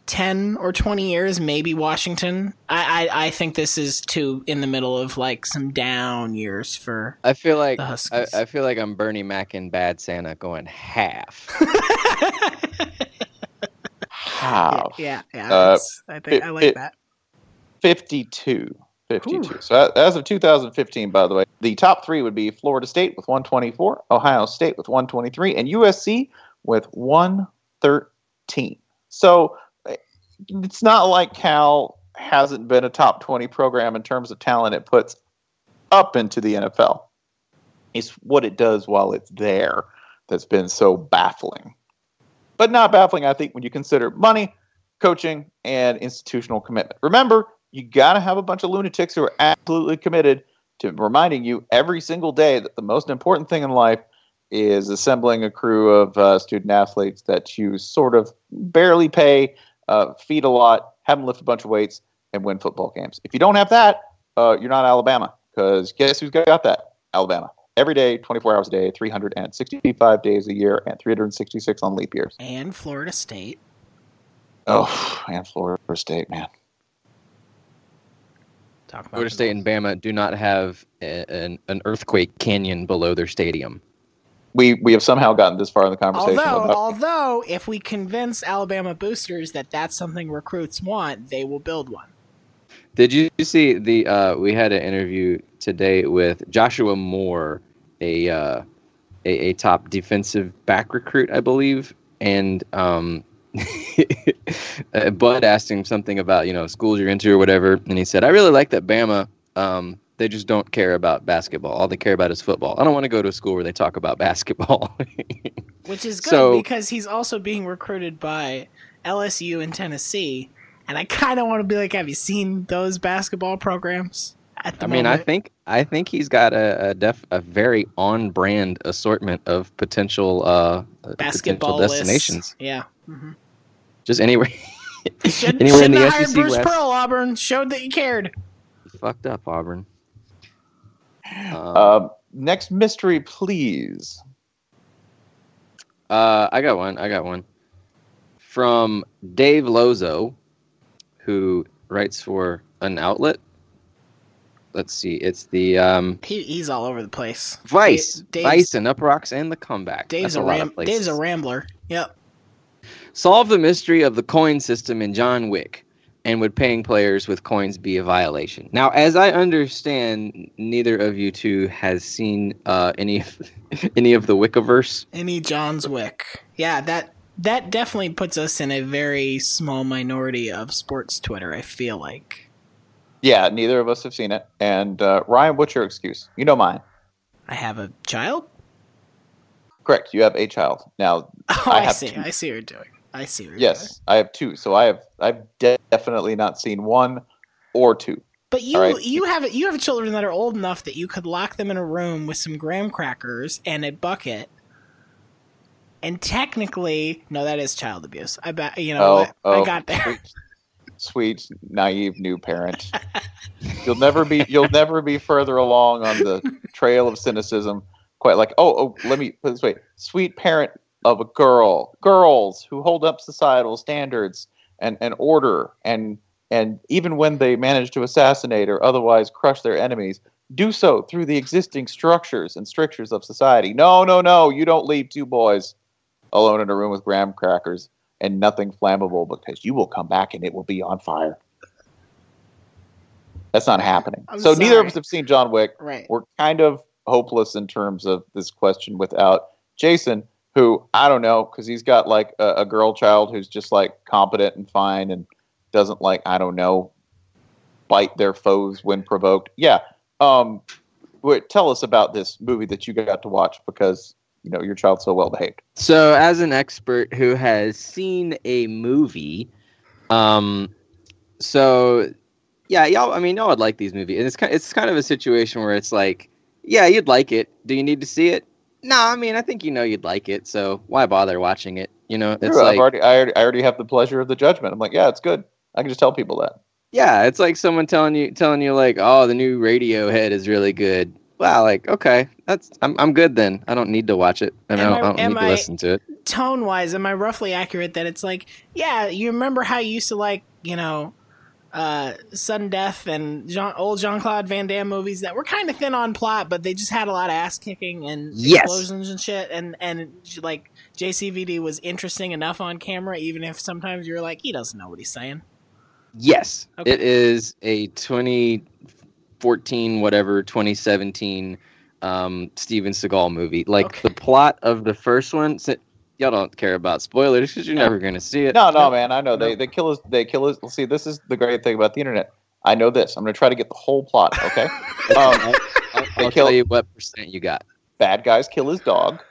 10 or 20 years, maybe Washington. I, I, I think this is too in the middle of like some down years for. I feel like I, I, feel like I'm Bernie Mac and Bad Santa going half. half. Yeah, yeah. Uh, I think it, I like it, that. 52. 52. Ooh. So as of 2015, by the way, the top three would be Florida State with 124, Ohio State with 123, and USC with 113. So eh, it's not like Cal hasn't been a top 20 program in terms of talent it puts up into the NFL. It's what it does while it's there that's been so baffling. But not baffling, I think, when you consider money, coaching, and institutional commitment. Remember, you got to have a bunch of lunatics who are absolutely committed to reminding you every single day that the most important thing in life is assembling a crew of uh, student athletes that you sort of barely pay, uh, feed a lot, have them lift a bunch of weights, and win football games. If you don't have that, uh, you're not Alabama. Because guess who's got that? Alabama. Every day, 24 hours a day, 365 days a year, and 366 on leap years. And Florida State. Oh, and Florida State, man. Talk about Florida the- State and Bama do not have a, an, an earthquake canyon below their stadium. We we have somehow gotten this far in the conversation. Although, about- although, if we convince Alabama boosters that that's something recruits want, they will build one. Did you see the? Uh, we had an interview today with Joshua Moore, a uh, a, a top defensive back recruit, I believe, and um, Bud asked him something about you know schools you're into or whatever, and he said, "I really like that Bama. Um, they just don't care about basketball. All they care about is football. I don't want to go to a school where they talk about basketball." Which is good So- because he's also being recruited by LSU and Tennessee. And I kind of want to be like, have you seen those basketball programs? At the I mean, I think I think he's got a a, def, a very on brand assortment of potential uh basketball potential destinations. Yeah. hmm Just anywhere, Should, anywhere in shouldn't the have hired SEC Bruce West. Pearl, Auburn. Showed that you cared. Fucked up Auburn. Um, Uh, next mystery, please. uh, I got one. I got one from Dave Lozo, who writes for an outlet. Let's see. It's the um, He, he's all over the place. Vice, Dave's- Vice, and Uproxx and the Comeback. Dave's That's a, a ram- Dave's a rambler. Yep. Solve the mystery of the coin system in John Wick. And would paying players with coins be a violation? Now, as I understand, neither of you two has seen uh, any of, any of the Wickiverse. Any John's Wick. Yeah, that that definitely puts us in a very small minority of sports Twitter. I feel like Yeah, neither of us have seen it. And uh, Ryan, what's your excuse? You know mine. I have a child. Correct. You have a child now. Oh, I I, see. two. I see what you're doing. I see. Yes, I have two. So I have I've definitely not seen one or two. But you right. you have you have children that are old enough that you could lock them in a room with some graham crackers and a bucket. And technically, no, that is child abuse. I bet you know Oh, what? oh, I got there. Sweet, naive new parent. you'll never be you'll never be further along on the trail of cynicism. Quite like oh oh let me put this way. Sweet parent of a girl, girls who hold up societal standards and, and order and and even when they manage to assassinate or otherwise crush their enemies, do so through the existing structures and strictures of society. No, no, no, you don't leave two boys alone in a room with graham crackers and nothing flammable because you will come back and it will be on fire. That's not happening. I'm so neither of us have seen John Wick. Right. We're kind of hopeless in terms of this question without Jason, who I don't know because he's got like a, a girl child who's just like competent and fine and doesn't like I don't know bite their foes when provoked. Yeah. Um, wait, tell us about this movie that you got to watch because you know your child's so well behaved. So, as an expert who has seen a movie, um, so yeah, y'all. I mean, y'all would like these movies, and it's kind. It's kind of a situation where it's like, yeah, you'd like it. Do you need to see it? No, I mean, I think you know you'd like it. So why bother watching it? You know, it's True, like I've already, I already, I already have the pleasure of the judgment. I'm like, yeah, it's good. I can just tell people that. yeah, it's like someone telling you telling you like, oh, the new Radiohead is really good. Wow, like okay, that's I'm I'm good then. I don't need to watch it. I, mean, I Am don't, I- I don't am need to listen to it. Tone wise, am I roughly accurate that it's like, yeah, you remember how you used to like, you know, uh, sudden death and Jean, old Jean Claude Van Damme movies that were kind of thin on plot, but they just had a lot of ass kicking and Yes. explosions and shit, and and like JCVD was interesting enough on camera, even if sometimes you're like, he doesn't know what he's saying. Yes, Okay. it is a 2014, whatever, 2017 um, Steven Seagal movie. Like Okay. the plot of the first one. Si- y'all don't care about spoilers because you're No. never gonna see it. No, no, man. I know they No. they kill us. They kill us. See, this is the great thing about the internet. I know this. I'm gonna try to get the whole plot. Okay. um, I'll, They I'll kill- tell you what percent you got. bad guys kill his dog.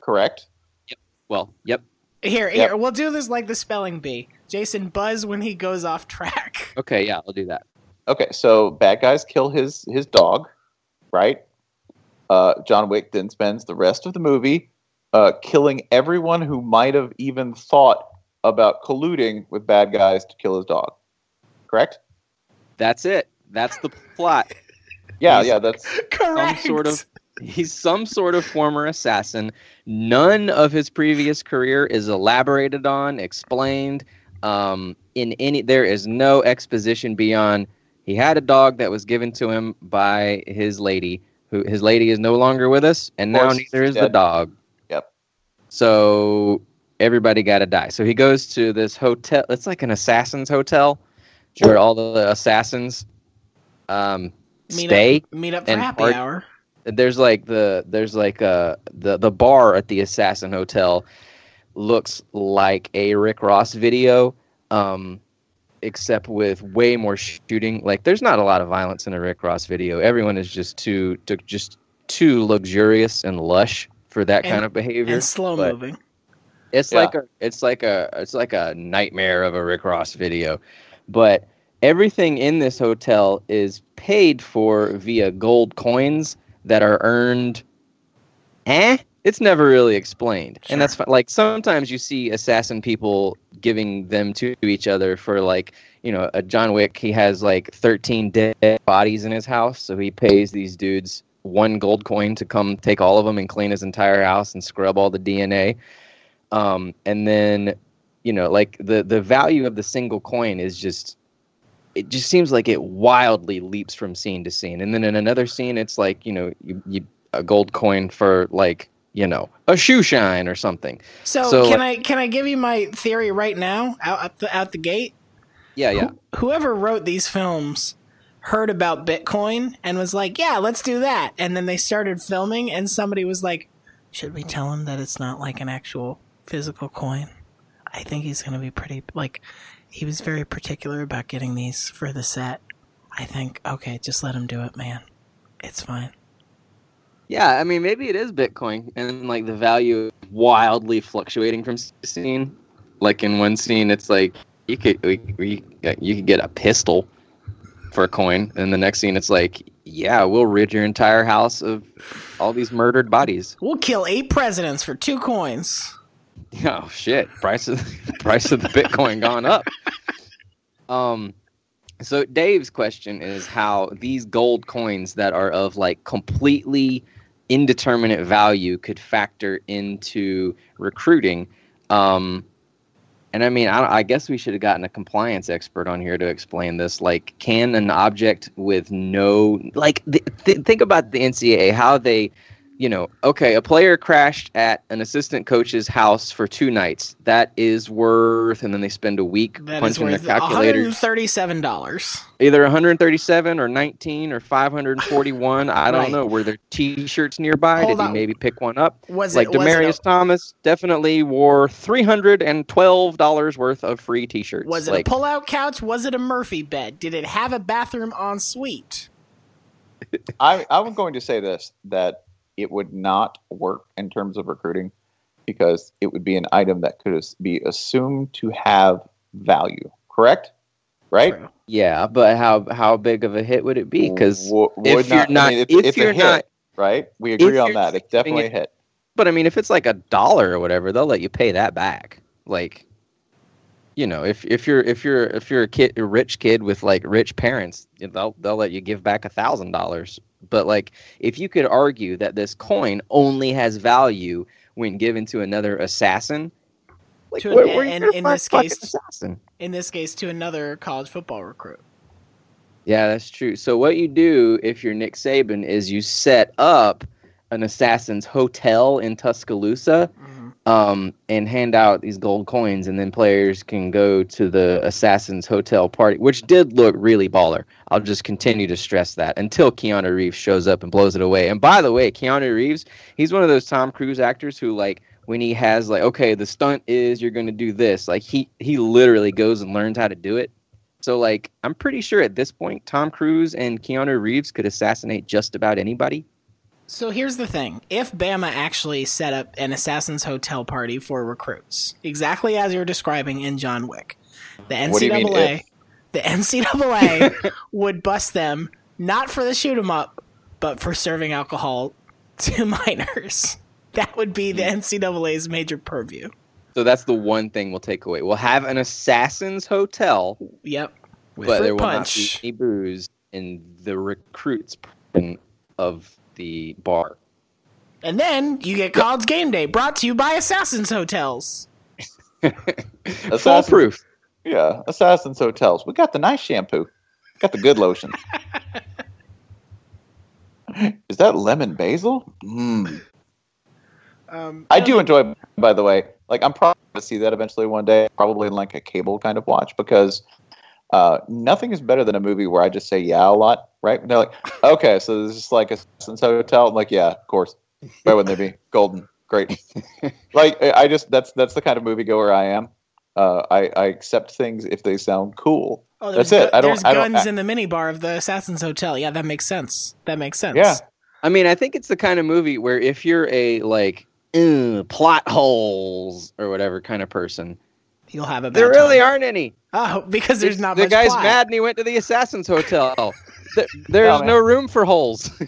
Correct. Yep. Well, yep. Here, Yep. here, we'll do this like the spelling bee. Jason buzz when he goes off track. Okay, yeah, I'll do that. Okay, so bad guys kill his his dog, right? Uh, John Wick then spends the rest of the movie uh, killing everyone who might have even thought about colluding with bad guys to kill his dog. Correct? That's it. That's the plot. Yeah, He's- yeah. That's Correct. Some sort of- He's some sort of former assassin. None of his previous career is elaborated on, explained. Um, in any, there is no exposition beyond. He had a dog that was given to him by his lady. Who his lady is no longer with us, and now neither is the dog. So everybody got to die. So he goes to this hotel. It's like an assassin's hotel, where all the assassins um, Meet stay Up, meet up for happy hour. there's like the there's like uh the the bar at the assassin hotel looks like a rick ross video um except with way more shooting like there's not a lot of violence in a rick ross video everyone is just too, too just too luxurious and lush for that And- kind of behavior And slow but- moving. it's Yeah. like a it's like a it's like a nightmare of a Rick Ross video. But everything in this hotel is paid for via gold coins that are earned eh it's never really explained Sure. and that's like sometimes you see assassin people giving them to each other for like you know a john wick he has like 13 dead bodies in his house so he pays these dudes one gold coin to come take all of them and clean his entire house and scrub all the dna um, and then you know like the the value of the single coin is just it just seems like it wildly leaps from scene to scene. And then in another scene it's like you know you, you a gold coin for like you know a shoe shine or something. So, So, can I can I give you my theory right now out out the, out the gate? yeah yeah. Who- whoever wrote these films heard about Bitcoin and was like, "Yeah, let's do that." And then they started filming, and somebody was like, "Should we tell him that it's not like an actual physical coin?" I think he's gonna be pretty like. He was very particular about getting these for the set. I think okay, just let him do it, man. It's fine. yeah i mean maybe it is bitcoin and like the value wildly fluctuating from scene like in one scene it's like you could we, you could get a pistol for a coin and the next scene it's like yeah we'll rid your entire house of all these murdered bodies We'll kill eight presidents for two coins. Oh shit! Price of price of the Bitcoin gone up. Um, so Dave's question is how these gold coins that are of like completely indeterminate value could factor into recruiting. Um, and I mean, I, I guess we should have gotten a compliance expert on here to explain this. Like, can an object with no like th- th- think about the NCAA how they you know, okay, a player crashed at an assistant coach's house for two nights. That is worth, and then they spend a week That is punching their worth calculators, $137. either 137 or 19 or 541. I don't Right. know. Were there T-shirts nearby? Hold Did he maybe pick one up? Was like it was it a- Demaryius Thomas definitely wore 312 dollars worth of free T-shirts. Was it like, a pull-out couch? Was it a Murphy bed? Did it have a bathroom en suite? I I'm going to say this that it would not work in terms of recruiting because it would be an item that could be assumed to have value. Correct? Right? True. Yeah, but how how big of a hit would it be? Because W- if you're I mean, not- it's, if it's a you're hit, not- right? We agree on that. It's definitely it- a hit. But I mean, if it's like a dollar or whatever, they'll let you pay that back. Like, you know, if if you're if you're if you're a kid, a rich kid with like rich parents, they'll they'll let you give back a thousand dollars. But like, if you could argue that this coin only has value when given to another assassin, like, To- where, where and in this case- assassin? In this case, to another college football recruit. Yeah, that's true. So what you do if you're Nick Saban is you set up an assassin's hotel in Tuscaloosa Mhm. Um, and hand out these gold coins, and then players can go to the Assassin's Hotel party, which did look really baller. I'll just continue to stress that until Keanu Reeves shows up and blows it away. And by the way, Keanu Reeves, he's one of those Tom Cruise actors who like when he has like, okay, the stunt is you're going to do this, like he he literally goes and learns how to do it. So like, I'm pretty sure at this point, Tom Cruise and Keanu Reeves could assassinate just about anybody. So here's the thing: if Bama actually set up an Assassin's Hotel party for recruits, exactly as you're describing in John Wick, the NCAA, the NCAA would bust them not for the shoot 'em up, but for serving alcohol to minors. That would be the NCAA's major purview. So that's the one thing we'll take away. We'll have an assassin's hotel, Yep. With but there will punch. not be any booze in the recruits of the bar. And then you get college game day brought to you by Assassin's Hotels. Foolproof. Yeah, Assassin's Hotels. We got the nice shampoo. Got the good lotion. Is that lemon basil? Mm. Um, I do enjoy, by the way. Like I'm probably going to see that eventually one day, probably in like a cable kind of watch, because uh, nothing is better than a movie where I just say yeah a lot, right? And they're like, okay, so this is like a Assassin's Hotel. I'm like, yeah, of course. Why wouldn't they be golden? Great. like I I just that's that's the kind of moviegoer I am. Uh, I I accept things if they sound cool. Oh, there's That's it. gu- I don't- there's I don't- guns in the minibar of the Assassin's Hotel. Yeah, that makes sense. That makes sense. Yeah. I mean, I think it's the kind of movie where if you're a like plot holes or whatever kind of person, You'll have a bad there really time. aren't any. Oh, because there's not the much guy's plot. mad and he went to the assassin's hotel. There- there's man. no room for holes.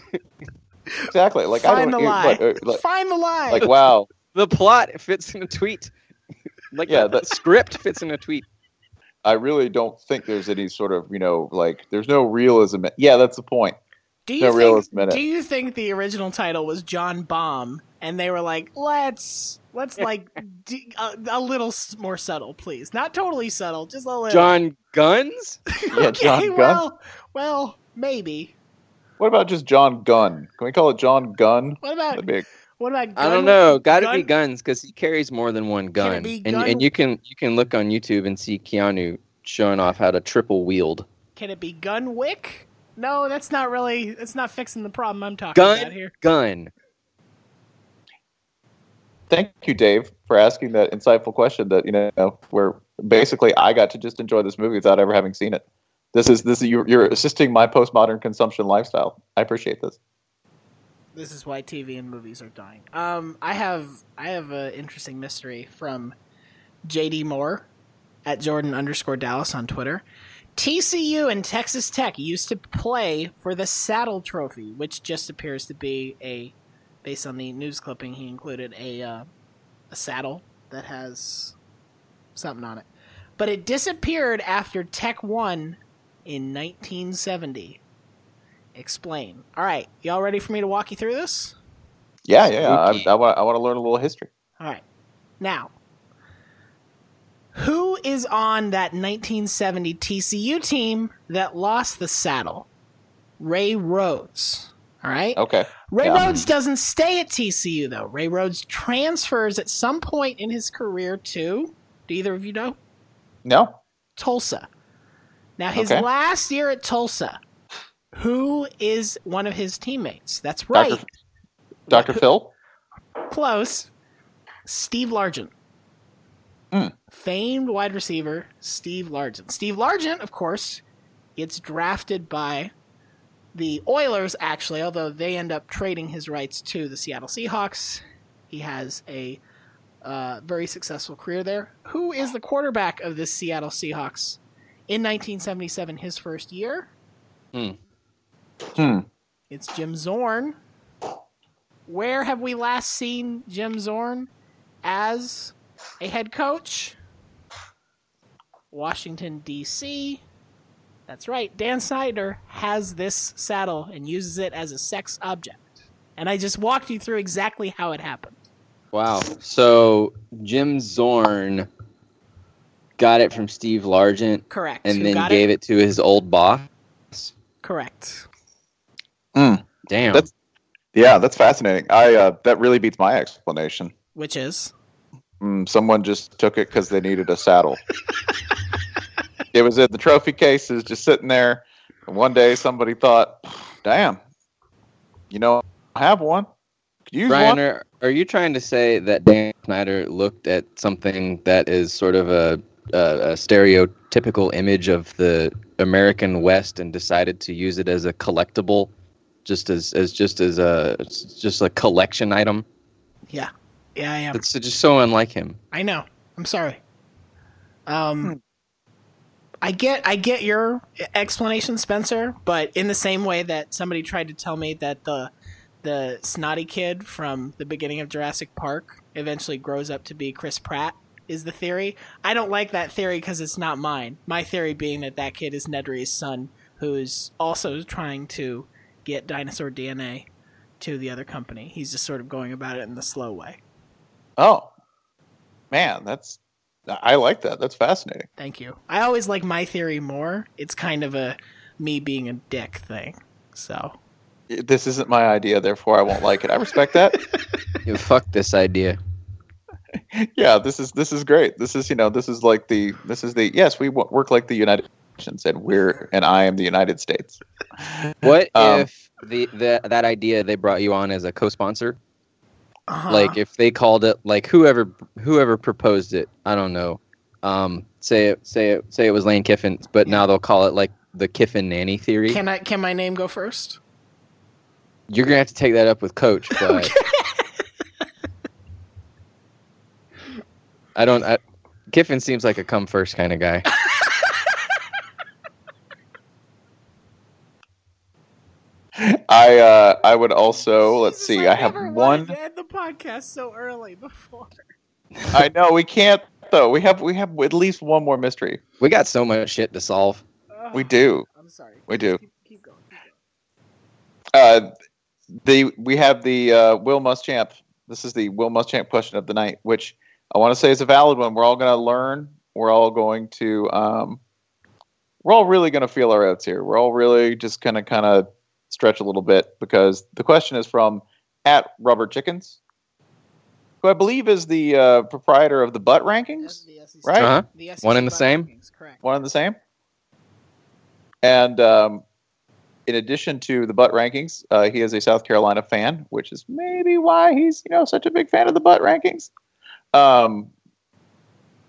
Exactly. Like I Find don't the lie. what, uh, like, Find the lie. like wow. the plot fits in a tweet. Like Yeah, yeah, the script fits in a tweet. I really don't think there's any sort of you know like there's no realism. Yeah, that's the point. do no you realism think? in it. Do you think the original title was John Bomb, and they were like, let's let's like d- a, a little more subtle, please, not totally subtle, just a little. John Guns? Yeah, okay, John Gunn. well, well, maybe. What about just John Gunn? Can we call it John Gunn? What about That'd be a- what about? Gun, I don't know. Got to be guns because he carries more than one Can it gun. be and gun- and you can you can look on YouTube and see Keanu showing off how to triple wield. Can it be Gun Gunwick? No, that's not really. That's not fixing the problem I'm talking Gun, about here. gun. Thank you, Dave, for asking that insightful question. That you know, where basically I got to just enjoy this movie without ever having seen it. This is this is you're, you're assisting my postmodern consumption lifestyle. I appreciate this. This is why TV and movies are dying. Um, I have I have an interesting mystery from JD Moore at Jordan underscore Dallas on Twitter. TCU and Texas Tech used to play for the Saddle Trophy, which just appears to be a, based on the news clipping he included, a uh, a saddle that has something on it. But it disappeared after Tech won in 1970. Explain. All right, y'all ready for me to walk you through this? Yeah, yeah. yeah. Spooky. I, I want I want to learn a little history. All right. Now, who is on that 1970 TCU team that lost the saddle? Ray Rhodes. All right. Okay. Ray yeah. Rhodes doesn't stay at TCU though. Ray Rhodes transfers at some point in his career to. Do either of you know? No. Tulsa. Now, his Okay. last year at Tulsa, who is one of his teammates? That's right. Dr. Dr. Phil. Close. Steve Largent. Hmm. Famed wide receiver Steve Largent. Steve Largent, of course, gets drafted by the Oilers, actually, although they end up trading his rights to the Seattle Seahawks. He has a uh, very successful career there. Who is the quarterback of the Seattle Seahawks in 1977, his first year? Hmm. It's Jim Zorn. Where have we last seen Jim Zorn as a head coach? Washington, D.C. That's right. Dan Snyder has this saddle and uses it as a sex object. And I just walked you through exactly how it happened. Wow. So Jim Zorn got it from Steve Largent Correct. and Who then gave it? to his old boss. Correct. Damn. That's- Yeah, that's fascinating. I uh, that really beats my explanation. Which is? mm, someone just took it because they needed a saddle. it was in the trophy cases, just sitting there. And one day, somebody thought, "Damn, you know, I have one. Could use Brian, one." are, are you trying to say that Dan Snyder looked at something that is sort of a, a, a stereotypical image of the American West and decided to use it as a collectible, just as, as just as a just a collection item? Yeah. Yeah, I am. It's just so unlike him. I know. I'm sorry. Um, I get I get your explanation, Spencer, but in the same way that somebody tried to tell me that the the snotty kid from the beginning of Jurassic Park eventually grows up to be Chris Pratt is the theory. I don't like that theory because it's not mine. My theory being that that kid is Nedry's son, who's also trying to get dinosaur DNA to the other company. He's just sort of going about it in the slow way. Oh, man, that's I like that. That's fascinating. Thank you. I always like my theory more. It's kind of a me being a dick thing. So This isn't my idea, therefore I won't like it. I respect that. Yeah, fuck this idea. yeah, this is this is great. This is you know this is like the this is the yes we work like the United Nations and we're and I am the United States. What Um, if the, the that idea they brought you on as a co-sponsor? Uh-huh. Like if they called it like whoever whoever proposed it, I don't know. Um, say it say it say it was Lane Kiffin, but now they'll call it like the Kiffin nanny theory. can I can my name go first? You're gonna have to take that up with Coach, but I don't. I, Kiffin seems like a come first kind of guy. I uh I would also let's Jesus, see. I I have never one. wanted to end the podcast so early before. I know we can't though. We have we have at least one more mystery. We got so much shit to solve. We do. I'm sorry. We do. Keep, keep going. Keep going. Uh, the we have the uh, Will Muschamp. This is the Will Muschamp question of the night, which I want to say is a valid one. We're all going to learn. We're all going to. Um, we're all really going to feel our oats here. We're all really just going to kind of stretch a little bit because the question is from at Rubber Chickens, who I believe is the uh, proprietor of the Butt Rankings, The SEC right? Uh-huh. The One and the same? rankings, one and the same. And um, in addition to the butt rankings, uh, he is a South Carolina fan, which is maybe why he's you know such a big fan of the butt rankings. Um,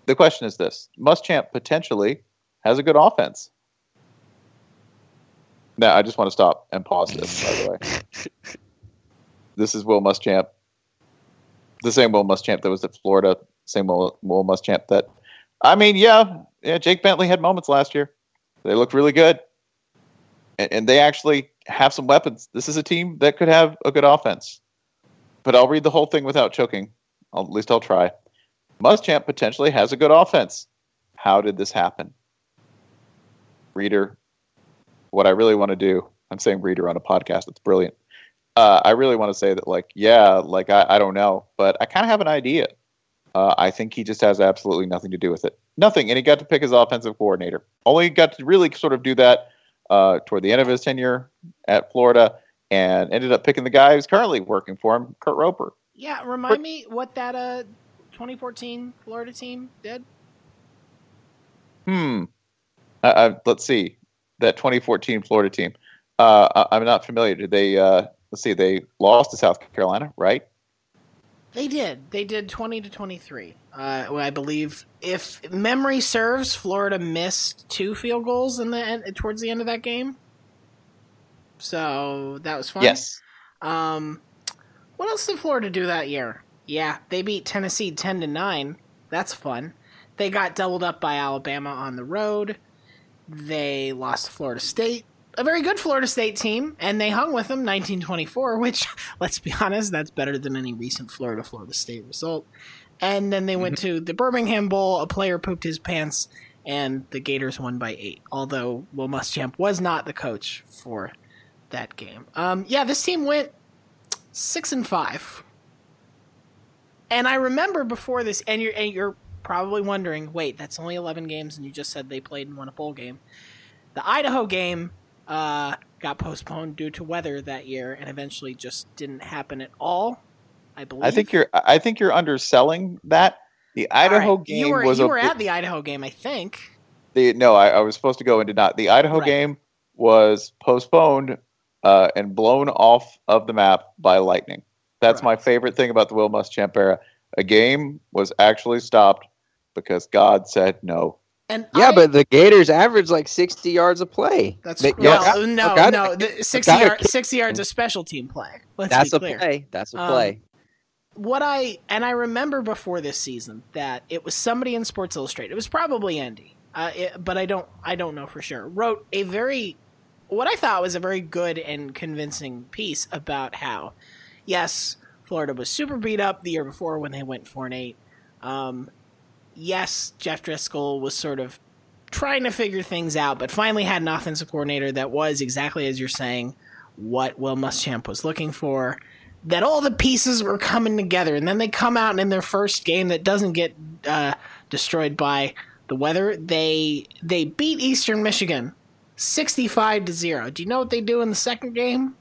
the question is this: Muschamp potentially has a good offense. Now, I just want to stop and pause this. By the way, this is Will Muschamp, the same Will Muschamp that was at Florida, same Will, Will Muschamp that. I mean, yeah, yeah. Jake Bentley had moments last year. They looked really good, and, and they actually have some weapons. This is a team that could have a good offense. But I'll read the whole thing without choking. I'll, at least I'll try. Muschamp potentially has a good offense. How did this happen? Reader, what I really want to do, I'm saying reader on a podcast. It's brilliant. Uh, I really want to say that, like, yeah, like I, I don't know, but I kind of have an idea. Uh, I think he just has absolutely nothing to do with it. Nothing. And he got to pick his offensive coordinator. Only got to really sort of do that uh, toward the end of his tenure at Florida and ended up picking the guy who's currently working for him, Kurt Roper. Yeah, remind me what that uh 2014 Florida team did. Hmm. Uh, uh, let's see. That 2014 Florida team. Uh, I, I'm not familiar. Did they, uh, let's see, they lost to South Carolina, right? They did. They did 20 to 23. Uh, I believe, if memory serves, Florida missed two field goals in the end, towards the end of that game. So that was fun. Yes. Um, what else did Florida do that year? Yeah, they beat Tennessee 10 to 9. That's fun. They got doubled up by Alabama on the road. They lost to Florida State, a very good Florida State team, and they hung with them 1924, which, let's be honest, that's better than any recent Florida Florida State result. And then they went to the Birmingham Bowl. A player pooped his pants, and the Gators won by eight. Although Will Muschamp was not the coach for that game. Um, yeah, this team went six and five. And I remember before this, and you're and you're probably wondering, wait, that's only eleven games, and you just said they played and won a bowl game. The Idaho game uh, got postponed due to weather that year, and eventually just didn't happen at all. I believe. I think you're I think you're underselling that. The Idaho right, game You were was you a were at the Idaho game, I think. the no. I, I was supposed to go and did not. The Idaho Right. game was postponed uh, and blown off of the map by lightning. That's my favorite thing about the Will Muschamp era. A game was actually stopped because God said no. And Yeah, I- but the Gators average like 60 yards a play. that's They- well, yeah, no, okay. no. The sixty Okay. yard, sixty yards of special team play. Let's That's be a clear. play. That's a Um, play. what I and I remember before this season that it was somebody in Sports Illustrated. It was probably Andy, uh, it, but I don't I don't know for sure. Wrote a very what I thought was a very good and convincing piece about how yes, Florida was super beat up the year before when they went four and eight. Um, yes, Jeff Driskel was sort of trying to figure things out, but finally had an offensive coordinator that was exactly as you're saying what Will Muschamp was looking for that all the pieces were coming together, and then they come out and in their first game that doesn't get uh, destroyed by the weather. They they beat Eastern Michigan sixty five to zero. Do you know what they do in the second game?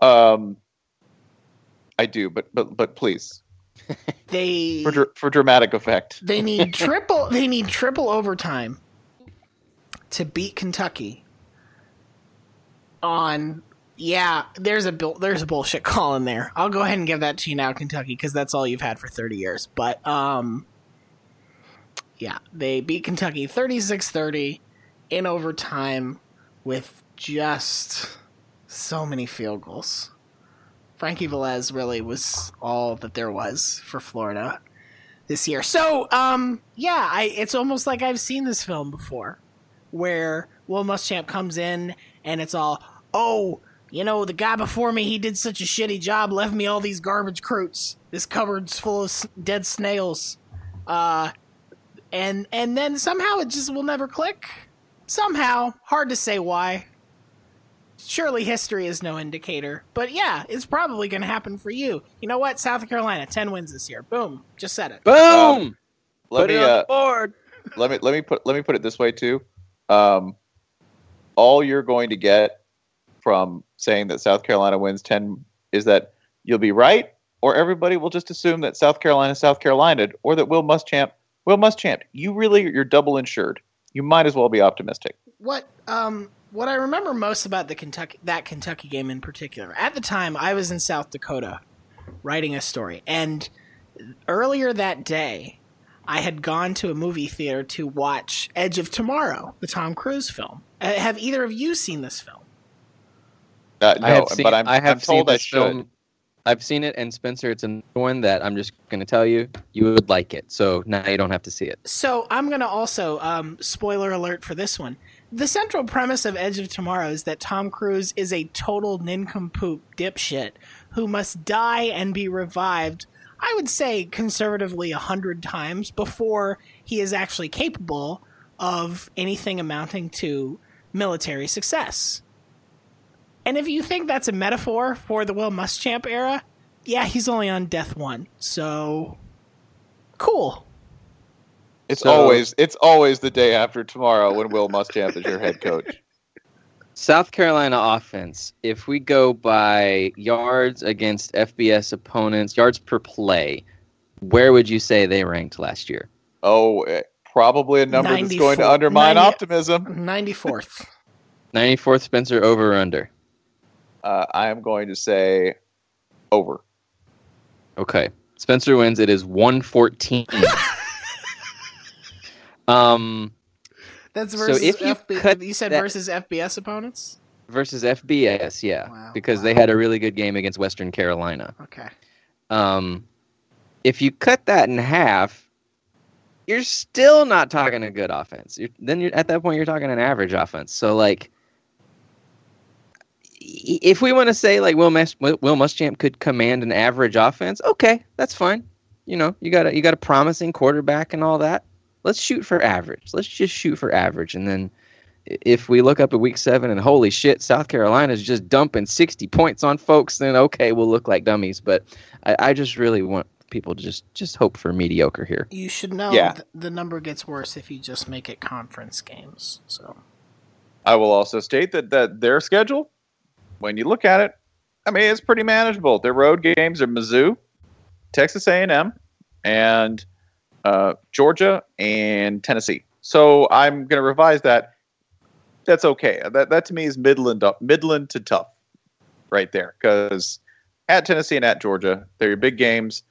Um, I do, but but but please They for dr- for dramatic effect. they need triple they need triple overtime to beat Kentucky on yeah, there's a there's a bullshit call in there. I'll go ahead and give that to you now, Kentucky, because that's all you've had for 30 years. But um, yeah, they beat Kentucky 36-30 in overtime with just so many field goals. Frankie Velez really was all that there was for Florida this year. So, um, yeah, I it's almost like I've seen this film before, where Will Muschamp comes in and it's all, oh, you know, the guy before me, he did such a shitty job, left me all these garbage croots. This cupboard's full of dead snails. Uh, and and then somehow it just will never click. Somehow, hard to say why. Surely history is no indicator, but yeah, it's probably going to happen for you. You know what? South Carolina, ten wins this year. Boom, just said it. Boom! um, Let Put me it on uh, the board. let me let me put let me put it this way too. Um, all you're going to get from saying that South Carolina wins ten is that you'll be right, or everybody will just assume that South Carolina South Carolina, or that Will Muschamp Will Muschamp. You really you're double insured. You might as well be optimistic. what um what I remember most about the Kentucky that Kentucky game in particular. At the time, I was in South Dakota writing a story, and earlier that day, I had gone to a movie theater to watch Edge of Tomorrow, the Tom Cruise film. Uh, have either of you seen this film? Uh, no, I have seen, but I'm, I have I'm told seen I this should. film. I've seen it, and Spencer, it's another one that I'm just going to tell you you would like it. So now you don't have to see it. So I'm gonna also um, spoiler alert for this one. The central premise of Edge of Tomorrow is that Tom Cruise is a total nincompoop dipshit who must die and be revived. I would say conservatively a hundred times before he is actually capable of anything amounting to military success. And if you think that's a metaphor for the Will Muschamp era, yeah, he's only on death one. So cool. It's So- always it's always the day after tomorrow when Will Muschamp is your head coach. South Carolina offense, if we go by yards against FBS opponents, yards per play, where would you say they ranked last year? Oh, eh, probably a number that's going to undermine 90 optimism. 94th. 94th Spencer over or under? Uh, I am going to say over. Okay. Spencer wins. It is 114. um, That's So versus if you FB- cut you said that- versus FBS opponents. versus FBS, yeah, Wow, because wow. they had a really good game against Western Carolina. Okay. Um, if you cut that in half, you're still not talking a good offense. You're, then you're at that point you're talking an average offense. So like, if we want to say like Will Mus- Will Muschamp could command an average offense, okay, that's fine. You know, you got a you got a promising quarterback and all that. Let's shoot for average. Let's just shoot for average, and then if we look up at week seven and holy shit, South Carolina's just dumping sixty points on folks, then okay, we'll look like dummies. But I, I just really want people to just just hope for mediocre here. You should know Yeah. th- the number gets worse if you just make it conference games. So I will also state that, that their schedule, when you look at it, I mean it's pretty manageable. Their road games are Mizzou, Texas A&M, and uh, Georgia and Tennessee. So I'm going to revise that. That's okay. That that to me is Midland up, Midland to tough, right there. Because at Tennessee and at Georgia, they're your big games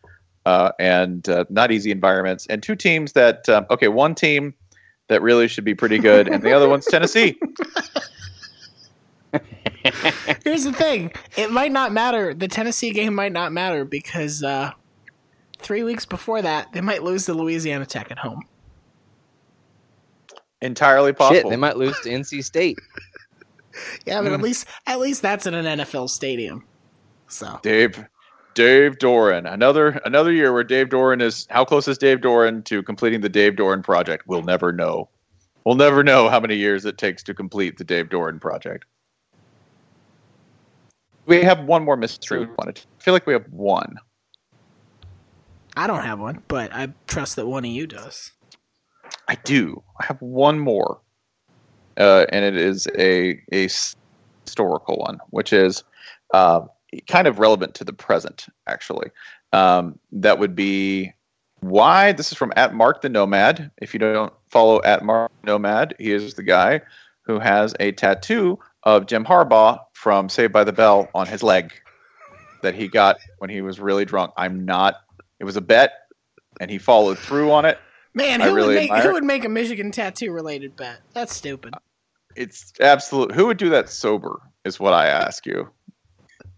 uh, and uh, not easy environments, and two teams that um, okay, one team that really should be pretty good, and the other one's Tennessee. Here's the thing: it might not matter. The Tennessee game might not matter because uh, three weeks before that, they might lose to Louisiana Tech at home. Entirely possible. Shit, they might lose to NC State. Yeah, but at Mm. least at least that's in an NFL stadium. So Dave, Dave Doeren. Another another year where Dave Doeren is. How close is Dave Doeren to completing the Dave Doeren project? We'll never know. We'll never know how many years it takes to complete the Dave Doeren project. We have one more mystery. we wanted. I feel like we have one. I don't have one, but I trust that one of you does. I do. I have one more, uh, and it is a a historical one, which is uh, kind of relevant to the present. Actually, um, that would be why this is from at Mark the Nomad. If you don't follow at Mark Nomad, he is the guy who has a tattoo of Jim Harbaugh from Saved by the Bell on his leg that he got when he was really drunk. I'm not. It was a bet, and he followed through on it. Man, who really would make who would make a Michigan tattoo related bet? That's stupid. It's absolute. Who would do that sober? Is what I ask you.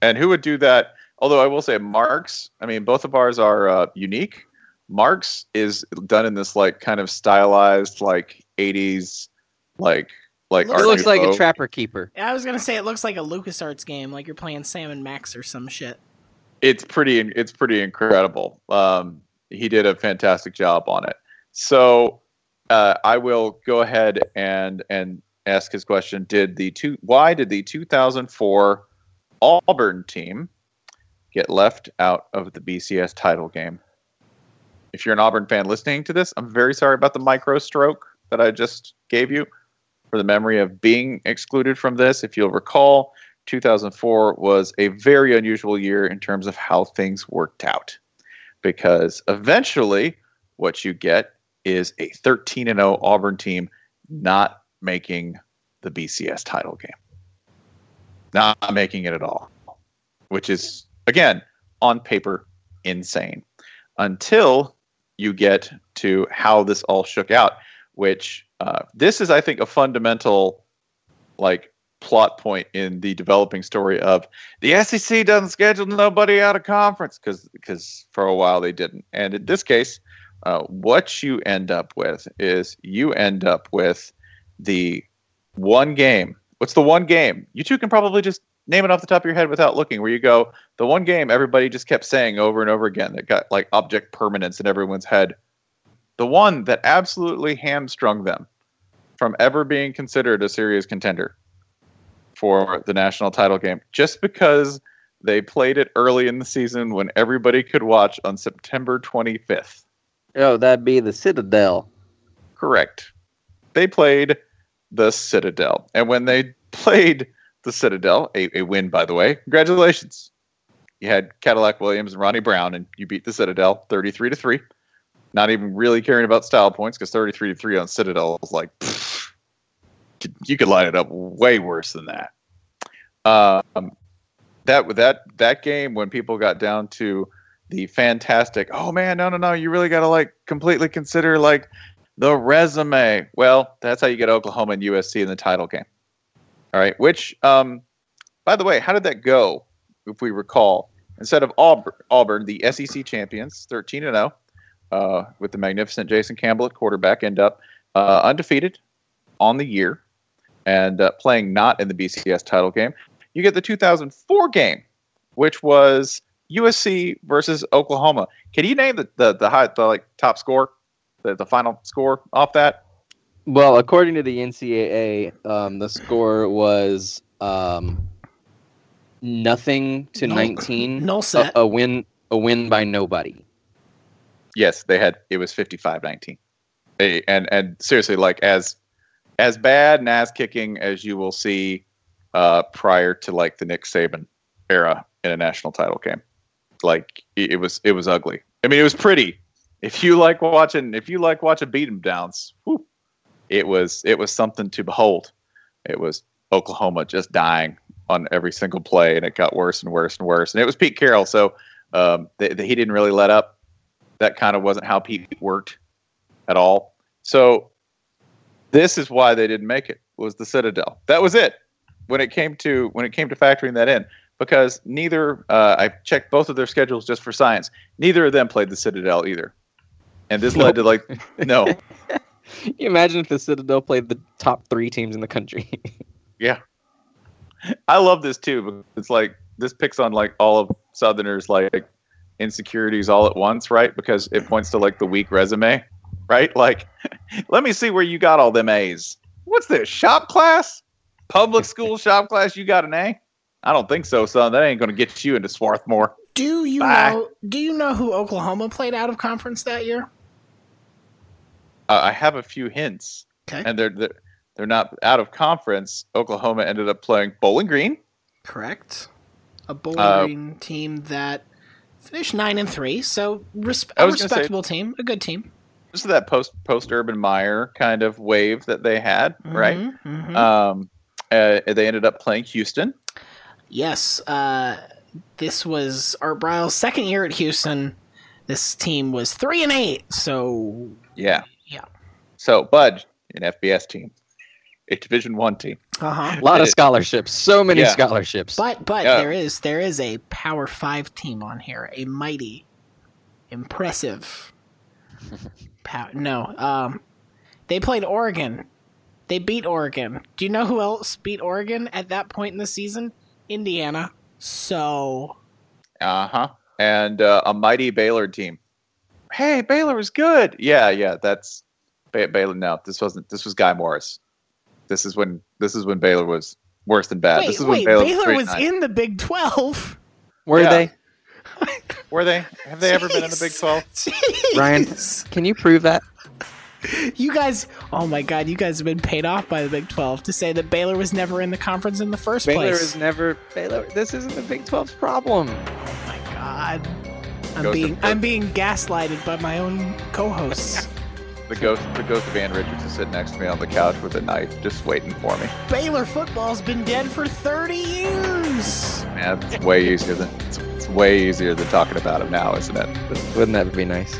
And who would do that? Although I will say, Mark's. I mean, both of ours are uh, unique. Mark's is done in this like kind of stylized, like '80s, like like. It It looks like a trapper keeper. I was gonna say it looks like a LucasArts game, like you're playing Sam and Max or some shit. It's pretty it's pretty incredible. Um, he did a fantastic job on it. So uh, I will go ahead and and ask his question. Did the two why did the 2004 Auburn team get left out of the BCS title game? If you're an Auburn fan listening to this, I'm very sorry about the micro stroke that I just gave you for the memory of being excluded from this. If you'll recall, 2004 was a very unusual year in terms of how things worked out. Because eventually what you get is a 13 and 0 Auburn team not making the BCS title game. Not making it at all, which is again on paper insane. Until you get to how this all shook out, which uh, this is, I think, a fundamental like plot point in the developing story of the SEC doesn't schedule nobody out of conference because because for a while they didn't, and in this case, uh, what you end up with is you end up with the one game. What's the one game? You two can probably just name it off the top of your head without looking. Where you go, the one game everybody just kept saying over and over again that got like object permanence in everyone's head. The one that absolutely hamstrung them from ever being considered a serious contender for the national title game just because they played it early in the season when everybody could watch on September 25th. Oh, that'd be the Citadel. Correct. They played the Citadel. And when they played the Citadel, a, a win, by the way, congratulations. You had Cadillac Williams and Ronnie Brown, and you beat the Citadel 33 to 3. Not even really caring about style points because 33 to 3 on Citadel was like, pfft, you could line it up way worse than that. Um, that that that game when people got down to the fantastic, oh man, no, no, no, you really got to like completely consider like the resume. Well, that's how you get Oklahoma and USC in the title game. All right, which, um, by the way, how did that go? If we recall, instead of Auburn, Auburn the SEC champions, thirteen and zero, uh, with the magnificent Jason Campbell at quarterback, end up uh, undefeated on the year and uh, playing not in the BCS title game. You get the 2004 game, which was USC versus Oklahoma. Can you name the the, the high the like top score, the, the final score off that? Well, according to the NCAA, um, the score was um, nothing to Null- 19. null A, set. a win, a win by nobody. Yes, they had. It was 55-19. They- and and seriously, like as as bad and as kicking as you will see uh, prior to like the Nick Saban era in a national title game. Like it, was it was ugly. I mean, it was pretty, if you like watching, if you like watching beat 'em downs, whew, it was it was something to behold. It was Oklahoma just dying on every single play, and it got worse and worse and worse. And it was Pete Carroll, so um, th- th- he didn't really let up. That kind of wasn't how Pete worked at all. So this is why they didn't make it. Was the Citadel? That was it. When it came to when it came to factoring that in, because neither uh, I checked both of their schedules just for science. Neither of them played the Citadel either, and this led to like no, you imagine if the Citadel played the top three teams in the country? yeah. I love this too. Because it's like this picks on like all of Southerners like insecurities all at once, right? Because it points to like the weak resume, right? Like, let me see where you got all them A's. What's this shop class? Public school shop class? You got an A? I don't think so, son. That ain't gonna get you into Swarthmore. Do you Bye. know? Do you know who Oklahoma played out of conference that year? Uh, I have a few hints, Okay, and they're, they're they're not out of conference. Oklahoma ended up playing Bowling Green. correct. A Bowling Uh, Green team that finished nine and three, so resp- a gonna say- respectable team, a good team. This is that post post Urban Meyer kind of wave that they had, right? Mhm, mhm. Um, uh, they ended up playing Houston. Yes, uh, this was Art Briles' second year at Houston. This team was three and eight, so Yeah. Yeah. So Budge, an FBS team, a Division One team. uh huh. a lot of scholarships, so many Yeah. scholarships. But but Yeah. there is there is a Power Five team on here, a mighty, impressive. Pow- no, um, they played Oregon. They beat Oregon. Do you know who else beat Oregon at that point in the season? Indiana. So Uh huh. And uh, a mighty Baylor team. Hey, Baylor was good. Yeah, yeah. That's ba- Baylor. No, this wasn't. This was Guy Morriss. This is when. This is when Baylor was worse than bad. wait, this is wait, when Baylor, Baylor was straight nine. in the Big Twelve. Were Yeah. they? Were they? Have they ever been in the Big Jeez. Twelve? Ryan? Can you prove that? You guys, oh my god, you guys have been paid off by the Big 12 to say that Baylor was never in the conference in the first Baylor place. is never. Baylor. This isn't the Big 12's problem. oh my god. I'm Goes to- being I'm being gaslighted by my own co-hosts. The ghost. The ghost of Ann Richards is sitting next to me on the couch with a knife, just waiting for me. Baylor football's been dead for 30 years. Man, it's way easier than. It's, it's way easier than talking about him now, isn't it? Wouldn't that be nice?